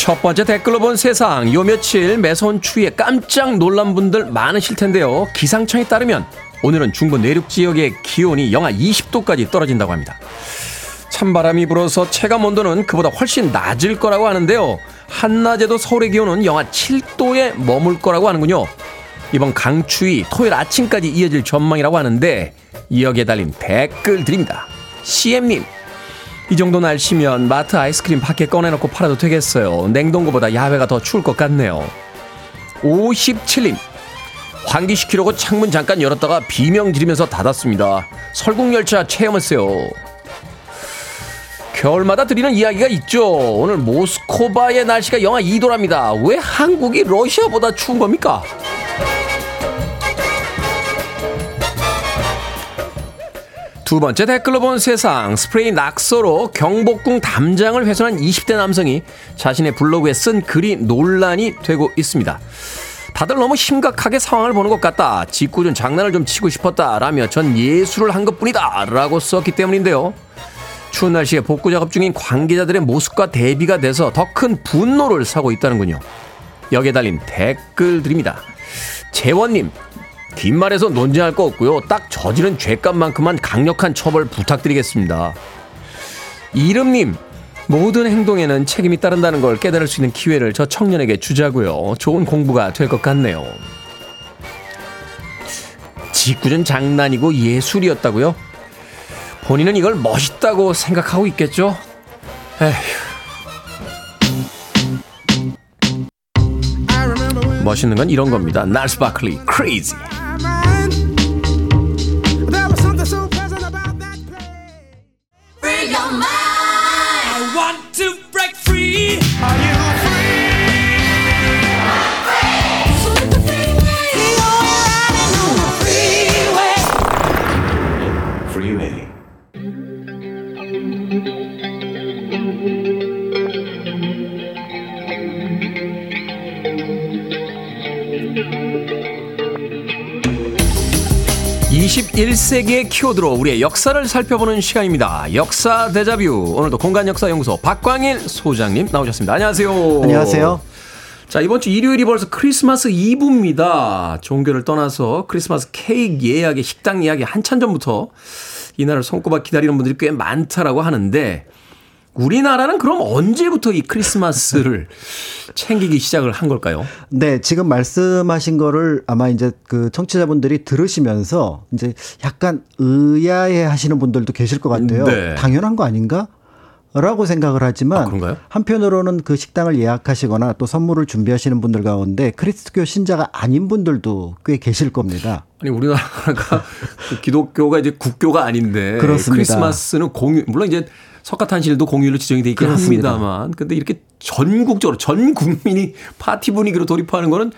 첫 번째 댓글로 본 세상. 요 며칠 매서운 추위에 깜짝 놀란 분들 많으실 텐데요. 기상청에 따르면 오늘은 중부 내륙 지역의 기온이 영하 20도까지 떨어진다고 합니다. 찬바람이 불어서 체감 온도는 그보다 훨씬 낮을 거라고 하는데요. 한낮에도 서울의 기온은 영하 7도에 머물 거라고 하는군요. 이번 강추위 토요일 아침까지 이어질 전망이라고 하는데 여기에 달린 댓글 드립니다. CM님, 이 정도 날씨면 마트 아이스크림 밖에 꺼내놓고 팔아도 되겠어요. 냉동고보다 야외가 더 추울 것 같네요. 57님, 환기시키려고 창문 잠깐 열었다가 비명 지르면서 닫았습니다. 설국열차 체험했어요. 겨울마다 드리는 이야기가 있죠. 오늘 모스코바의 날씨가 영하 2도랍니다. 왜 한국이 러시아보다 추운 겁니까? 두 번째 댓글로 본 세상 스프레이 낙서로 경복궁 담장을 훼손한 20대 남성이 자신의 블로그에 쓴 글이 논란이 되고 있습니다. 다들 너무 심각하게 상황을 보는 것 같다. 직구준 장난을 좀 치고 싶었다. 라며 전 예술을 한 것뿐이다. 라고 썼기 때문인데요. 추운 날씨에 복구 작업 중인 관계자들의 모습과 대비가 돼서 더 큰 분노를 사고 있다는군요. 여기에 달린 댓글들입니다. 재원님, 긴 말에서 논쟁할 거 없고요. 딱 저지른 죄값만큼만 강력한 처벌 부탁드리겠습니다. 이름님, 모든 행동에는 책임이 따른다는 걸 깨달을 수 있는 기회를 저 청년에게 주자고요. 좋은 공부가 될 것 같네요. 직구는 장난이고 예술이었다고요? 본인은 이걸 멋있다고 생각하고 있겠죠? 에휴. 멋있는 건 이런 겁니다. 날스 바클리, So Free your mind. I want to 21세기의 키워드로 우리의 역사를 살펴보는 시간입니다. 역사 대자뷰. 오늘도 공간역사연구소 박광일 소장님 나오셨습니다. 안녕하세요. 안녕하세요. 자, 이번 주 일요일이 벌써 크리스마스 이브입니다. 종교를 떠나서 크리스마스 케이크 예약의 식당 예약이 한참 전부터 이날을 손꼽아 기다리는 분들이 꽤 많다라고 하는데 우리나라는 그럼 언제부터 이 크리스마스를 *laughs* 챙기기 시작을 한 걸까요? 네, 지금 말씀하신 거를 아마 이제 그 청취자분들이 들으시면서 이제 약간 의아해 하시는 분들도 계실 것 같아요. 네. 당연한 거 아닌가? 라고 생각을 하지만 아? 한편으로는 그 식당을 예약하시거나 또 선물을 준비하시는 분들 가운데 크리스트교 신자가 아닌 분들도 꽤 계실 겁니다. 아니 우리나라가 *laughs* 그 기독교가 이제 국교가 아닌데 그렇습니다. 크리스마스는 공휴 물론 이제 석가탄신일도 공휴일로 지정이 돼 있긴 그렇습니다. 합니다만 근데 이렇게 전국적으로 전 국민이 파티 분위기로 돌입하는 거는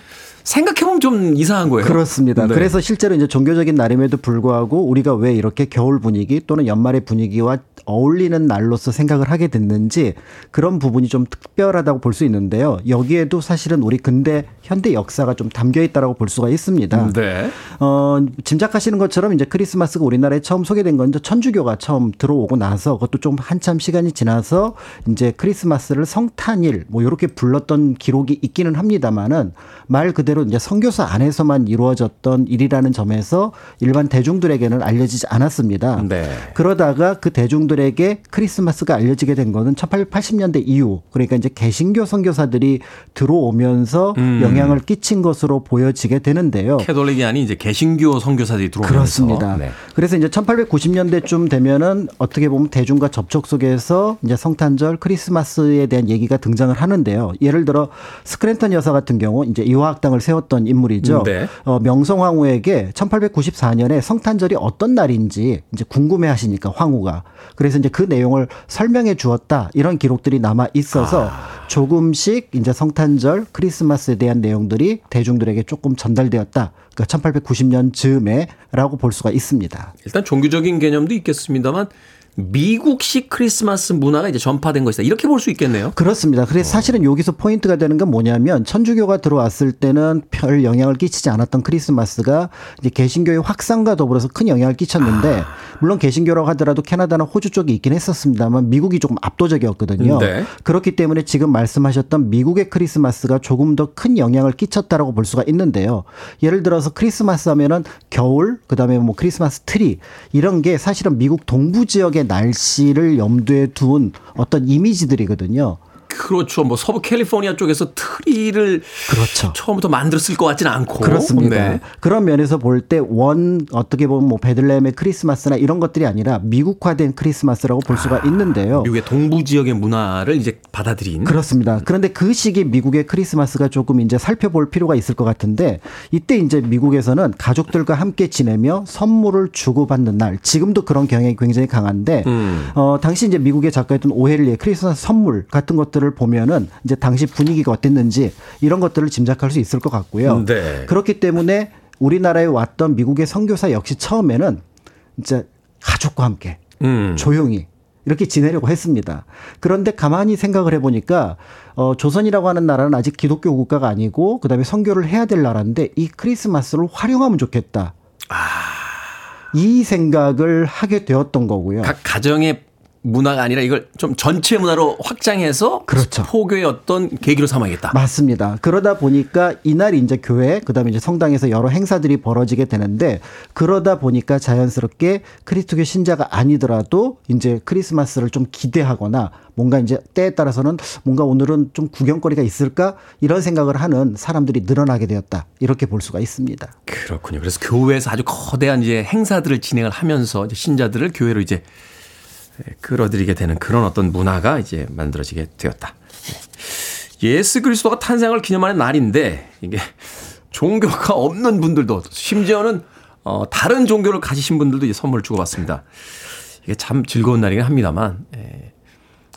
생각해보면 좀 이상한 거예요. 그렇습니다. 네. 그래서 실제로 이제 종교적인 날임에도 불구하고 우리가 왜 이렇게 겨울 분위기 또는 연말의 분위기와 어울리는 날로서 생각을 하게 됐는지 그런 부분이 좀 특별하다고 볼 수 있는데요. 여기에도 사실은 우리 근대 현대 역사가 좀 담겨 있다라고 볼 수가 있습니다. 네. 어, 짐작하시는 것처럼 이제 크리스마스가 우리나라에 처음 소개된 건 이제 천주교가 처음 들어오고 나서 그것도 좀 한참 시간이 지나서 이제 크리스마스를 성탄일 뭐 이렇게 불렀던 기록이 있기는 합니다만은 말 그대로 이제 선교사 안에서만 이루어졌던 일이라는 점에서 일반 대중들에게는 알려지지 않았습니다. 네. 그러다가 그 대중들에게 크리스마스가 알려지게 된 거는 1880년대 이후 그러니까 이제 개신교 선교사들이 들어오면서 음. 영향을 끼친 것으로 보여지게 되는데요. 캐톨릭이 아닌 이제 개신교 선교사들이 들어오면서 그렇습니다. 네. 그래서 이제 1890년대쯤 되면은 어떻게 보면 대중과 접촉 속에서 이제 성탄절, 크리스마스에 대한 얘기가 등장을 하는데요. 예를 들어 스크랜턴 여사 같은 경우 이제 이화학당을 세웠던 인물이죠. 네. 어, 명성황후에게 1894년에 성탄절이 어떤 날인지 이제 궁금해 하시니까 황후가. 그래서 이제 그 내용을 설명해 주었다. 이런 기록들이 남아 있어서 아. 조금씩 이제 성탄절, 크리스마스에 대한 내용들이 대중들에게 조금 전달되었다. 그러니까 1890년 즈음에라고 볼 수가 있습니다. 일단 종교적인 개념도 있겠습니다만 미국식 크리스마스 문화가 이제 전파된 것이다. 이렇게 볼 수 있겠네요. 그렇습니다. 그래서 사실은 여기서 포인트가 되는 건 뭐냐면 천주교가 들어왔을 때는 별 영향을 끼치지 않았던 크리스마스가 이제 개신교의 확산과 더불어서 큰 영향을 끼쳤는데 물론 개신교라고 하더라도 캐나다나 호주 쪽이 있긴 했었습니다만 미국이 조금 압도적이었거든요. 네. 그렇기 때문에 지금 말씀하셨던 미국의 크리스마스가 조금 더 큰 영향을 끼쳤다라고 볼 수가 있는데요. 예를 들어서 크리스마스 하면은 겨울, 그다음에 뭐 크리스마스 트리 이런 게 사실은 미국 동부 지역 의 날씨를 염두에 둔 어떤 이미지들이거든요. 그렇죠. 뭐 서부 캘리포니아 쪽에서 트리를 그렇죠. 처음부터 만들었을 것 같지는 않고 그렇습니다. 네. 그런 면에서 볼 때 원 어떻게 보면 뭐 베들레헴의 크리스마스나 이런 것들이 아니라 미국화된 크리스마스라고 볼 수가 있는데요. 미국의 동부 지역의 문화를 이제 받아들인 그렇습니다. 그런데 그 시기 미국의 크리스마스가 조금 이제 살펴볼 필요가 있을 것 같은데 이때 이제 미국에서는 가족들과 함께 지내며 선물을 주고받는 날. 지금도 그런 경향이 굉장히 강한데 음. 어 당시 이제 미국의 작가였던 오 헨리의 크리스마스 선물 같은 것들 을 보면은 이제 당시 분위기가 어땠는지 이런 것들을 짐작할 수 있을 것 같고요. 네. 그렇기 때문에 우리나라에 왔던 미국의 선교사 역시 처음에는 이제 가족과 함께 음. 조용히 이렇게 지내려고 했습니다. 그런데 가만히 생각을 해보니까 어, 조선이라고 하는 나라는 아직 기독교 국가가 아니고 그다음에 선교를 해야 될 나라인데 이 크리스마스를 활용하면 좋겠다. 이 생각을 하게 되었던 거고요. 각 가정의 문화가 아니라 이걸 좀 전체 문화로 확장해서 그렇죠. 포교의 어떤 계기로 삼아야겠다. 맞습니다. 그러다 보니까 이날 이제 교회, 그 다음에 이제 성당에서 여러 행사들이 벌어지게 되는데 그러다 보니까 자연스럽게 크리스토교 신자가 아니더라도 이제 크리스마스를 좀 기대하거나 뭔가 이제 때에 따라서는 뭔가 오늘은 좀 구경거리가 있을까 이런 생각을 하는 사람들이 늘어나게 되었다. 이렇게 볼 수가 있습니다. 그렇군요. 그래서 교회에서 아주 거대한 이제 행사들을 진행을 하면서 이제 신자들을 교회로 이제 끌어들이게 되는 그런 어떤 문화가 이제 만들어지게 되었다. 예수 그리스도가 탄생을 기념하는 날인데 이게 종교가 없는 분들도 심지어는 어 다른 종교를 가지신 분들도 이제 선물을 주고받습니다. 이게 참 즐거운 날이긴 합니다만 예.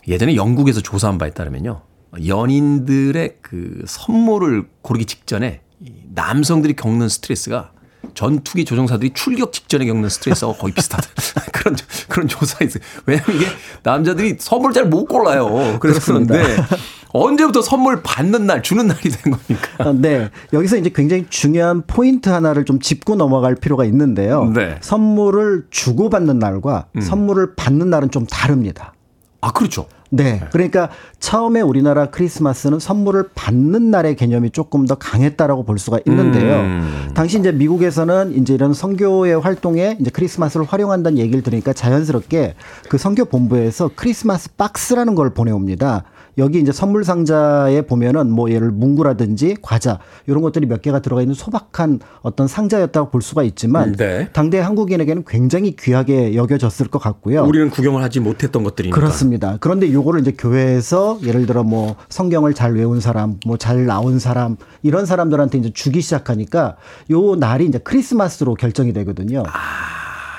예전에 영국에서 조사한 바에 따르면요. 연인들의 그 선물을 고르기 직전에 이 남성들이 겪는 스트레스가 전투기 조종사들이 출격 직전에 겪는 스트레스하고 거의 비슷하다. *laughs* 그런 그런 조사가 있어요. 왜냐하면 이게 남자들이 선물 잘 못 골라요. 그래서 그렇습니다. 그런데 언제부터 선물 받는 날 주는 날이 된 겁니까? 어, 네. 여기서 이제 굉장히 중요한 포인트 하나를 좀 짚고 넘어갈 필요가 있는데요. 네. 음. 선물을 주고받는 날과 선물을 받는 날은 좀 다릅니다. 아 그렇죠. 네. 그러니까 처음에 우리나라 크리스마스는 선물을 받는 날의 개념이 조금 더 강했다라고 볼 수가 있는데요. 음. 당시 이제 미국에서는 이제 이런 선교의 활동에 이제 크리스마스를 활용한다는 얘기를 들으니까 자연스럽게 그 선교 본부에서 크리스마스 박스라는 걸 보내옵니다. 여기 이제 선물 상자에 보면은 뭐 예를 문구라든지 과자 이런 것들이 몇 개가 들어가 있는 소박한 어떤 상자였다고 볼 수가 있지만 네. 당대 한국인에게는 굉장히 귀하게 여겨졌을 것 같고요. 우리는 구경을 하지 못했던 것들이니까. 그렇습니다. 그런데 요거를 이제 교회에서 예를 들어 뭐 성경을 잘 외운 사람, 뭐 잘 나온 사람 이런 사람들한테 이제 주기 시작하니까 요 날이 이제 크리스마스로 결정이 되거든요. 아,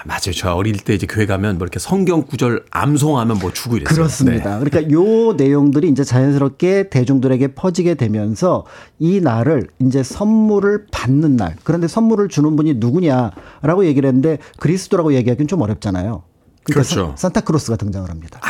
맞아요. 저 어릴 때 이제 교회 가면 뭐 이렇게 성경 구절 암송하면 뭐 주고 이랬어요. 그렇습니다. 네. 그러니까 요 내용들이 이제 자연스럽게 대중들에게 퍼지게 되면서 이 날을 이제 선물을 받는 날. 그런데 선물을 주는 분이 누구냐라고 얘기를 했는데 그리스도라고 얘기하기는 좀 어렵잖아요. 그러니까 그렇죠. 산- 산타크로스가 등장을 합니다.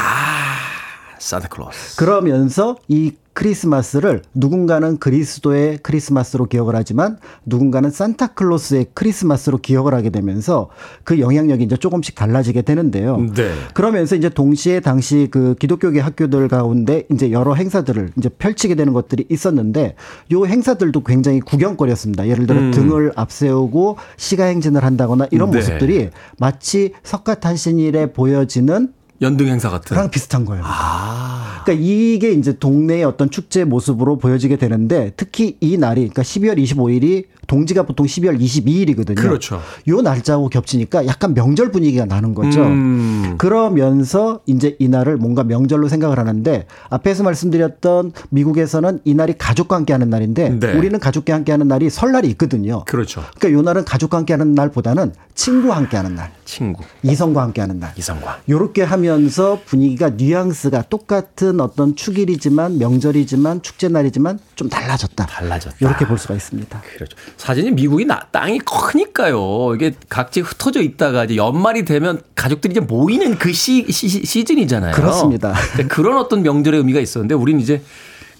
산타클로스. 그러면서 이 크리스마스를 누군가는 그리스도의 크리스마스로 기억을 하지만 누군가는 산타클로스의 크리스마스로 기억을 하게 되면서 그 영향력이 이제 조금씩 달라지게 되는데요. 네. 그러면서 이제 동시에 당시 그 기독교계 학교들 가운데 이제 여러 행사들을 이제 펼치게 되는 것들이 있었는데 요 행사들도 굉장히 구경거리였습니다. 예를 들어 음. 등을 앞세우고 시가행진을 한다거나 이런 네. 모습들이 마치 석가탄신일에 보여지는 연등 행사 같은. 그랑 비슷한 거예요. 아. 그러니까 이게 이제 동네의 어떤 축제 모습으로 보여지게 되는데 특히 이 날이 그러니까 12월 25일이 동지가 보통 12월 22일이거든요. 그렇죠. 요 날짜하고 겹치니까 약간 명절 분위기가 나는 거죠. 음. 그러면서 이제 이 날을 뭔가 명절로 생각을 하는데 앞에서 말씀드렸던 미국에서는 이 날이 가족과 함께 하는 날인데 네. 우리는 가족과 함께 하는 날이 설날이 있거든요. 그렇죠. 그러니까 요 날은 가족과 함께 하는 날보다는 친구와 함께 하는 날. 친구. 이성과 함께하는 날. 이성과. 요렇게 하면서 분위기가 뉘앙스가 똑같은 어떤 축일이지만 명절이지만 축제 날이지만 좀 달라졌다. 달라졌다. 이렇게 볼 수가 있습니다. 그렇죠. 사진이 미국이 나, 땅이 크니까요. 이게 각지 흩어져 있다가 이제 연말이 되면 가족들이 이제 모이는 그 시, 시, 시즌이잖아요. 그렇습니다. 그런 어떤 명절의 의미가 있었는데 우리는 이제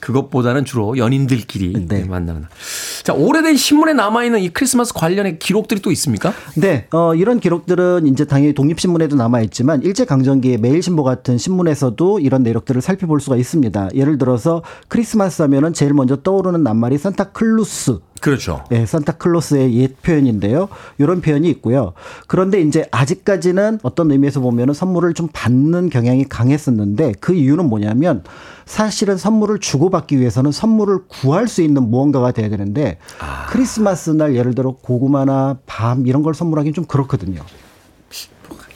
그것보다는 주로 연인들끼리 네. 만나는. 날. 자, 오래된 신문에 남아있는 이 크리스마스 관련의 기록들이 또 있습니까? 네, 어, 이런 기록들은 이제 당연히 독립신문에도 남아있지만 일제강점기의 매일신보 같은 신문에서도 이런 내력들을 살펴볼 수가 있습니다. 예를 들어서 크리스마스 하면은 제일 먼저 떠오르는 낱말이 산타클루스 그렇죠. 예, 산타클로스의 옛 표현인데요. 이런 표현이 있고요. 그런데 이제 아직까지는 어떤 의미에서 보면은 선물을 좀 받는 경향이 강했었는데 그 이유는 뭐냐면 사실은 선물을 주고받기 위해서는 선물을 구할 수 있는 무언가가 돼야 되는데 크리스마스 날 예를 들어 고구마나 밤 이런 걸 선물하기는 좀 그렇거든요.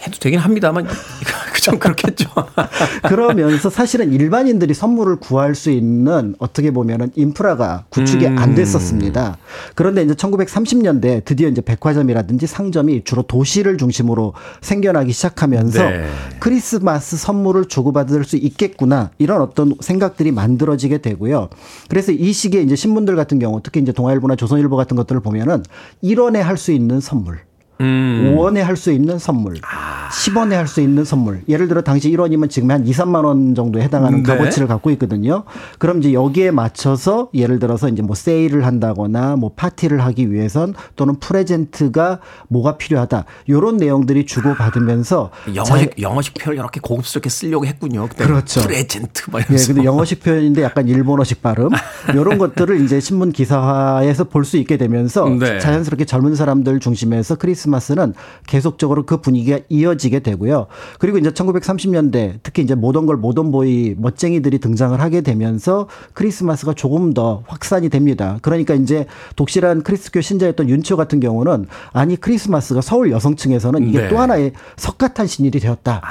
해도 되긴 합니다만 *laughs* 좀 그렇겠죠. *laughs* 그러면서 사실은 일반인들이 선물을 구할 수 있는 어떻게 보면은 인프라가 구축이 음. 안 됐었습니다. 그런데 이제 1930년대 드디어 이제 백화점이라든지 상점이 주로 도시를 중심으로 생겨나기 시작하면서 네. 크리스마스 선물을 주고받을 수 있겠구나 이런 어떤 생각들이 만들어지게 되고요. 그래서 이 시기에 이제 신문들 같은 경우 특히 이제 동아일보나 조선일보 같은 것들을 보면은 1원에 할 수 있는 선물 음. 5원에 할 수 있는 선물, 아. 10원에 할 수 있는 선물. 예를 들어 당시 1원이면 지금 한 2, 3만 원 정도에 해당하는 네. 값어치를 갖고 있거든요. 그럼 이제 여기에 맞춰서 예를 들어서 이제 뭐 세일을 한다거나 뭐 파티를 하기 위해선 또는 present가 뭐가 필요하다. 요런 내용들이 주고 받으면서 영어식 영어식 표현 이렇게 고급스럽게 쓰려고 했군요. 그때 그렇죠. present 막 예, 이러면서. 근데 영어식 표현인데 약간 일본어식 발음. 요런 것들을 이제 신문 기사화에서 볼 수 있게 되면서 *laughs* 네. 자연스럽게 젊은 사람들 중심에서 크리스마스 는 계속적으로 그 분위기가 이어지게 되고요. 그리고 이제 1930년대 특히 이제 모던 걸 모던 보이 멋쟁이들이 등장을 하게 되면서 크리스마스가 조금 더 확산이 됩니다. 그러니까 이제 독실한 크리스교 신자였던 윤치호 같은 경우는 아니 크리스마스가 서울 여성층에서는 이게 네. 또 하나의 석가탄 신일이 되었다.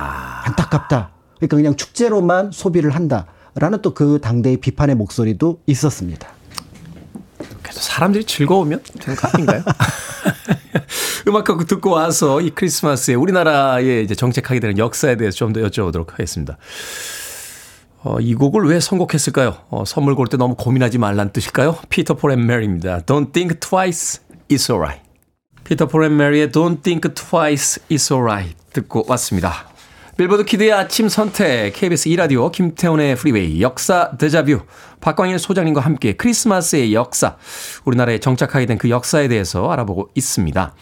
안타깝다. 그러니까 그냥 축제로만 소비를 한다 라는 또 그 당대의 비판의 목소리도 있었습니다. 그래도 사람들이 즐거우면 되는 거 아닌가요? *laughs* 음악 듣고 듣고 와서 이 크리스마스에 우리나라의 이제 정착하게 되는 역사에 대해서 좀 더 여쭤보도록 하겠습니다. 어, 이 곡을 왜 선곡했을까요? 어, 선물 고를 때 너무 고민하지 말란 뜻일까요? 피터 폴앤 메리입니다. Don't think twice, it's alright. 피터 폴앤 메리의 Don't think twice, it's alright 듣고 왔습니다. 빌보드 키드의 아침 선택, KBS 2라디오, 김태훈의 프리웨이, 역사 데자뷰, 박광일 소장님과 함께 크리스마스의 역사, 우리나라에 정착하게 된 그 역사에 대해서 알아보고 있습니다.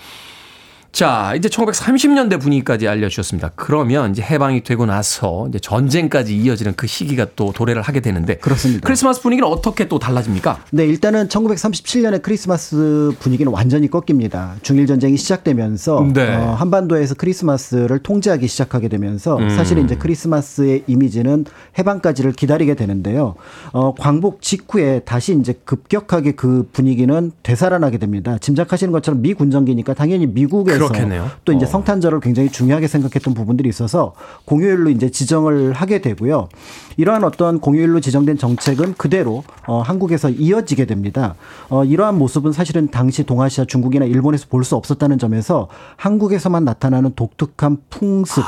자, 이제 1930년대 분위기까지 알려주셨습니다. 그러면 이제 해방이 되고 나서 이제 전쟁까지 이어지는 그 시기가 또 도래를 하게 되는데. 그렇습니다. 크리스마스 분위기는 어떻게 또 달라집니까? 네, 일단은 1937년에 크리스마스 분위기는 완전히 꺾입니다. 중일 전쟁이 시작되면서 네. 어, 한반도에서 크리스마스를 통제하기 시작하게 되면서 음. 사실 이제 크리스마스의 이미지는 해방까지를 기다리게 되는데요. 어, 광복 직후에 다시 이제 급격하게 그 분위기는 되살아나게 됩니다. 짐작하시는 것처럼 미 군정기니까 당연히 미국 그렇겠네요. 또 이제 어. 성탄절을 굉장히 중요하게 생각했던 부분들이 있어서 공휴일로 이제 지정을 하게 되고요. 이러한 어떤 공휴일로 지정된 정책은 그대로 어, 한국에서 이어지게 됩니다. 어, 이러한 모습은 사실은 당시 동아시아 중국이나 일본에서 볼 수 없었다는 점에서 한국에서만 나타나는 독특한 풍습이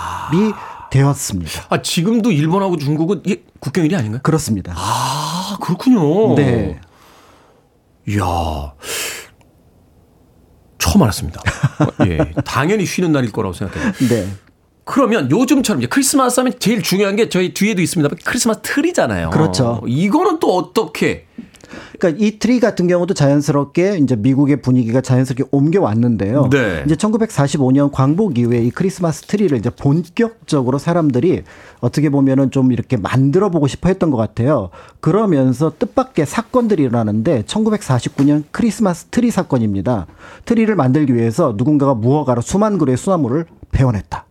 되었습니다. 아, 지금도 일본하고 중국은 이게 국경일이 아닌가요? 그렇습니다. 아, 그렇군요. 네. 이야. 처음 알았습니다. 어, 예. *laughs* 당연히 쉬는 날일 거라고 생각해요. 네. 그러면 요즘처럼 이제 크리스마스 하면 제일 중요한 게 저희 뒤에도 있습니다. 크리스마스 트리잖아요. 그렇죠. 이거는 또 어떻게 그러니까 이 트리 같은 경우도 자연스럽게 이제 미국의 분위기가 자연스럽게 옮겨왔는데요. 네. 이제 1945년 광복 이후에 이 크리스마스 트리를 이제 본격적으로 사람들이 어떻게 보면은 좀 이렇게 만들어 보고 싶어 했던 것 같아요. 그러면서 뜻밖의 사건들이 일어나는데 1949년 크리스마스 트리 사건입니다. 트리를 만들기 위해서 누군가가 무허가로 수만 그루의 소나무를 베어냈다.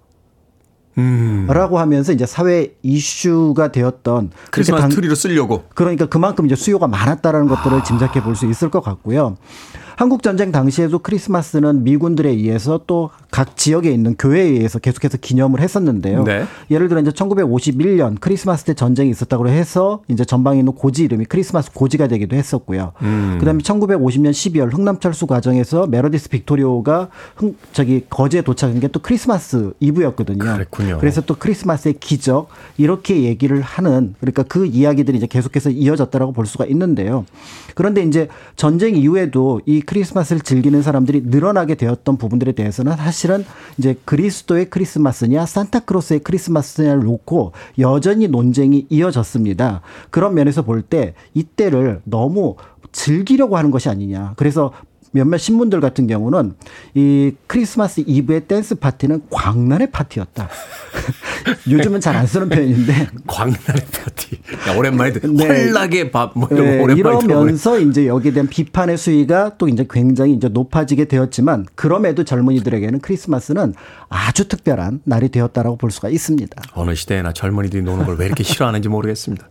라고 하면서 이제 사회 이슈가 되었던 크리스마스 당- 트리로 쓰려고. 그러니까 그만큼 이제 수요가 많았다라는 것들을 짐작해 볼 수 있을 것 같고요. 한국 전쟁 당시에도 크리스마스는 미군들에 의해서 또 각 지역에 있는 교회에 의해서 계속해서 기념을 했었는데요. 네. 예를 들어 이제 1951년 크리스마스 때 전쟁이 있었다고 해서 이제 전방에 있는 고지 이름이 크리스마스 고지가 되기도 했었고요. 음. 그다음에 1950년 12월 흥남 철수 과정에서 메러디스 빅토리호가 흥, 저기 거제에 도착한 게 또 크리스마스 이브였거든요. 그랬군요. 그래서 또 크리스마스의 기적 이렇게 얘기를 하는 그러니까 그 이야기들이 이제 계속해서 이어졌다라고 볼 수가 있는데요. 그런데 이제 전쟁 이후에도 이 크리스마스를 즐기는 사람들이 늘어나게 되었던 부분들에 대해서는 사실은 이제 그리스도의 크리스마스냐 산타크로스의 크리스마스냐를 놓고 여전히 논쟁이 이어졌습니다. 그런 면에서 볼 때 이때를 너무 즐기려고 하는 것이 아니냐. 그래서 몇몇 신문들 같은 경우는 이 크리스마스 이브의 댄스 파티는 광란의 파티였다. *laughs* 요즘은 잘 안 쓰는 표현인데 광란의 파티. 야, 오랜만에 듣 네. 헐락의 밥, 뭐 이런 거 네, 오랜만에 들어보네. 이러면서 이제 여기에 대한 비판의 수위가 또 이제 굉장히 이제 높아지게 되었지만 그럼에도 젊은이들에게는 크리스마스는 아주 특별한 날이 되었다라고 볼 수가 있습니다. 어느 시대에나 젊은이들이 노는 걸 왜 이렇게 싫어하는지 모르겠습니다.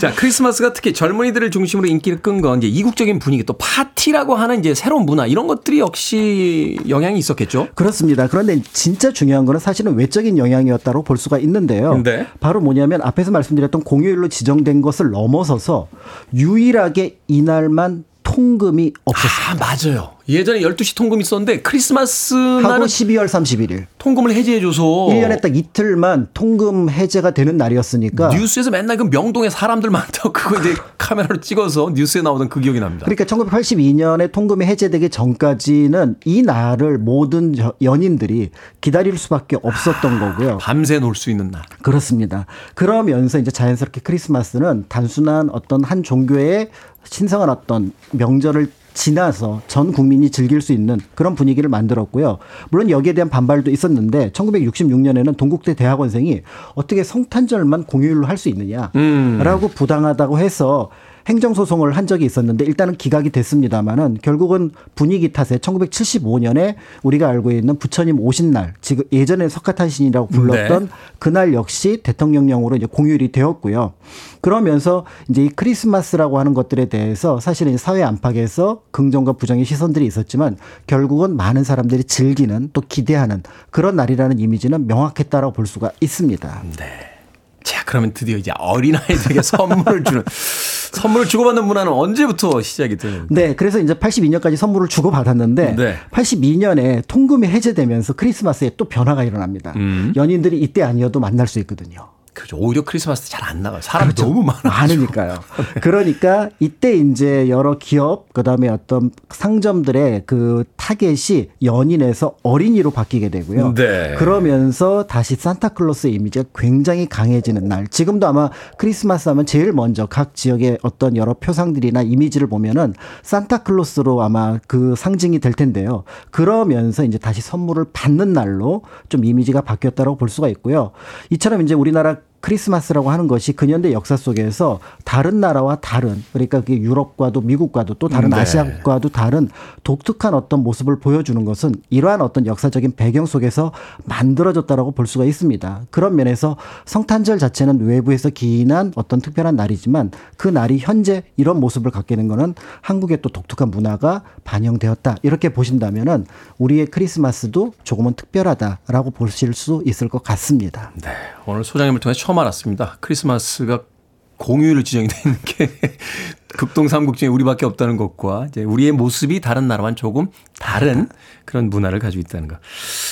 자, 크리스마스가 특히 젊은이들을 중심으로 인기를 끈 건 이제 이국적인 분위기 또 파티라고 하는 이제 새로운 문화 이런 것들이 역시 영향이 있었겠죠? 그렇습니다. 그런데 진짜 중요한 거는 사실은 외적인 영향이었다고 볼 수가 있는데요. 네. 바로 뭐냐면 앞에서 말씀드렸던 공휴일로 지정된 것을 넘어서서 유일하게 이날만 통금이 없었어요. 아, 맞아요. 예전에 12시 통금 있었는데 크리스마스 날은 12월 31일. 통금을 해제해 줘서 1년에 딱 이틀만 통금 해제가 되는 날이었으니까 뉴스에서 맨날 그 명동에 사람들 많다고 *laughs* 그거 이제 카메라로 찍어서 뉴스에 나오던 그 기억이 납니다. 그러니까 1982년에 통금이 해제되기 전까지는 이 날을 모든 저- 연인들이 기다릴 수밖에 없었던 거고요. 밤새 놀 수 있는 날. 그렇습니다. 그러면서 이제 자연스럽게 크리스마스는 단순한 어떤 한 종교의 신성한 어떤 명절을 지나서 전 국민이 즐길 수 있는 그런 분위기를 만들었고요. 물론 여기에 대한 반발도 있었는데 1966년에는 동국대 대학원생이 어떻게 성탄절만 공휴일로 할 수 있느냐라고 부당하다고 해서 행정소송을 한 적이 있었는데 일단은 기각이 됐습니다만은 결국은 분위기 탓에 1975년에 우리가 알고 있는 부처님 오신 날, 지금 예전에 석가탄신이라고 불렀던 네. 그날 역시 대통령령으로 이제 공휴일이 되었고요. 그러면서 이제 이 크리스마스라고 하는 것들에 대해서 사실은 사회 안팎에서 긍정과 부정의 시선들이 있었지만 결국은 많은 사람들이 즐기는 또 기대하는 그런 날이라는 이미지는 명확했다라고 볼 수가 있습니다. 자, 그러면 드디어 이제 어린아이들에게 선물을 주는, *laughs* 선물을 주고받는 문화는 언제부터 시작이 되는? 네, 그래서 이제 82년까지 선물을 주고 받았는데 네. 82년에 통금이 해제되면서 크리스마스에 또 변화가 일어납니다. 음. 연인들이 이때 아니어도 만날 수 있거든요. 그렇죠. 오히려 크리스마스 잘 안 나가요. 사람이 너무 많아. 많으니까요. *laughs* 그러니까 이때 이제 여러 기업 그다음에 어떤 상점들의 그 타겟이 연인에서 어린이로 바뀌게 되고요. 네. 그러면서 다시 산타클로스의 이미지가 굉장히 강해지는 날. 지금도 아마 크리스마스 하면 제일 먼저 각 지역의 어떤 여러 표상들이나 이미지를 보면은 산타클로스로 아마 그 상징이 될 텐데요. 그러면서 이제 다시 선물을 받는 날로 좀 이미지가 바뀌었다고 볼 수가 있고요. 이처럼 이제 우리나라 크리스마스라고 하는 것이 근현대 역사 속에서 다른 나라와 다른 그러니까 그게 유럽과도 미국과도 또 다른 네. 아시아과도 다른 독특한 어떤 모습을 보여주는 것은 이러한 어떤 역사적인 배경 속에서 만들어졌다라고 볼 수가 있습니다. 그런 면에서 성탄절 자체는 외부에서 기인한 어떤 특별한 날이지만 그 날이 현재 이런 모습을 갖게 된 거는 한국의 또 독특한 문화가 반영되었다. 이렇게 보신다면은 우리의 크리스마스도 조금은 특별하다라고 보실 수 있을 것 같습니다. 네. 오늘 소장님을 통해 처음 알았습니다. 크리스마스가 공휴일로 지정이 돼 있는 게 *laughs* 극동 삼국 중에 우리밖에 없다는 것과 이제 우리의 모습이 다른 나라와는 조금 다른 그런 문화를 가지고 있다는 것.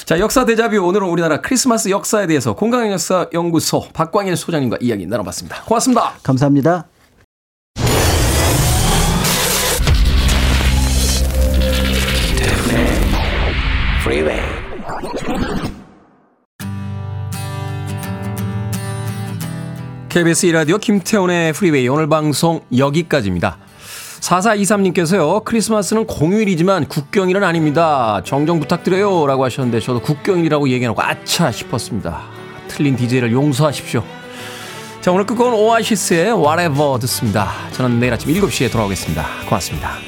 자, 역사 대자뷰 오늘은 우리나라 크리스마스 역사에 대해서 공강 역사 연구소 박광일 소장님과 이야기 나눠봤습니다. 고맙습니다. 감사합니다. Freeway. KBS 1라디오 김태훈의 프리웨이 오늘 방송 여기까지입니다. 4423님께서요, 크리스마스는 공휴일이지만 국경일은 아닙니다. 정정 부탁드려요. 라고 하셨는데, 저도 국경일이라고 얘기하고, 아차 싶었습니다. 틀린 DJ를 용서하십시오. 자, 오늘 끝곡은 오아시스의 Whatever 듣습니다. 저는 내일 아침 7시에 돌아오겠습니다. 고맙습니다.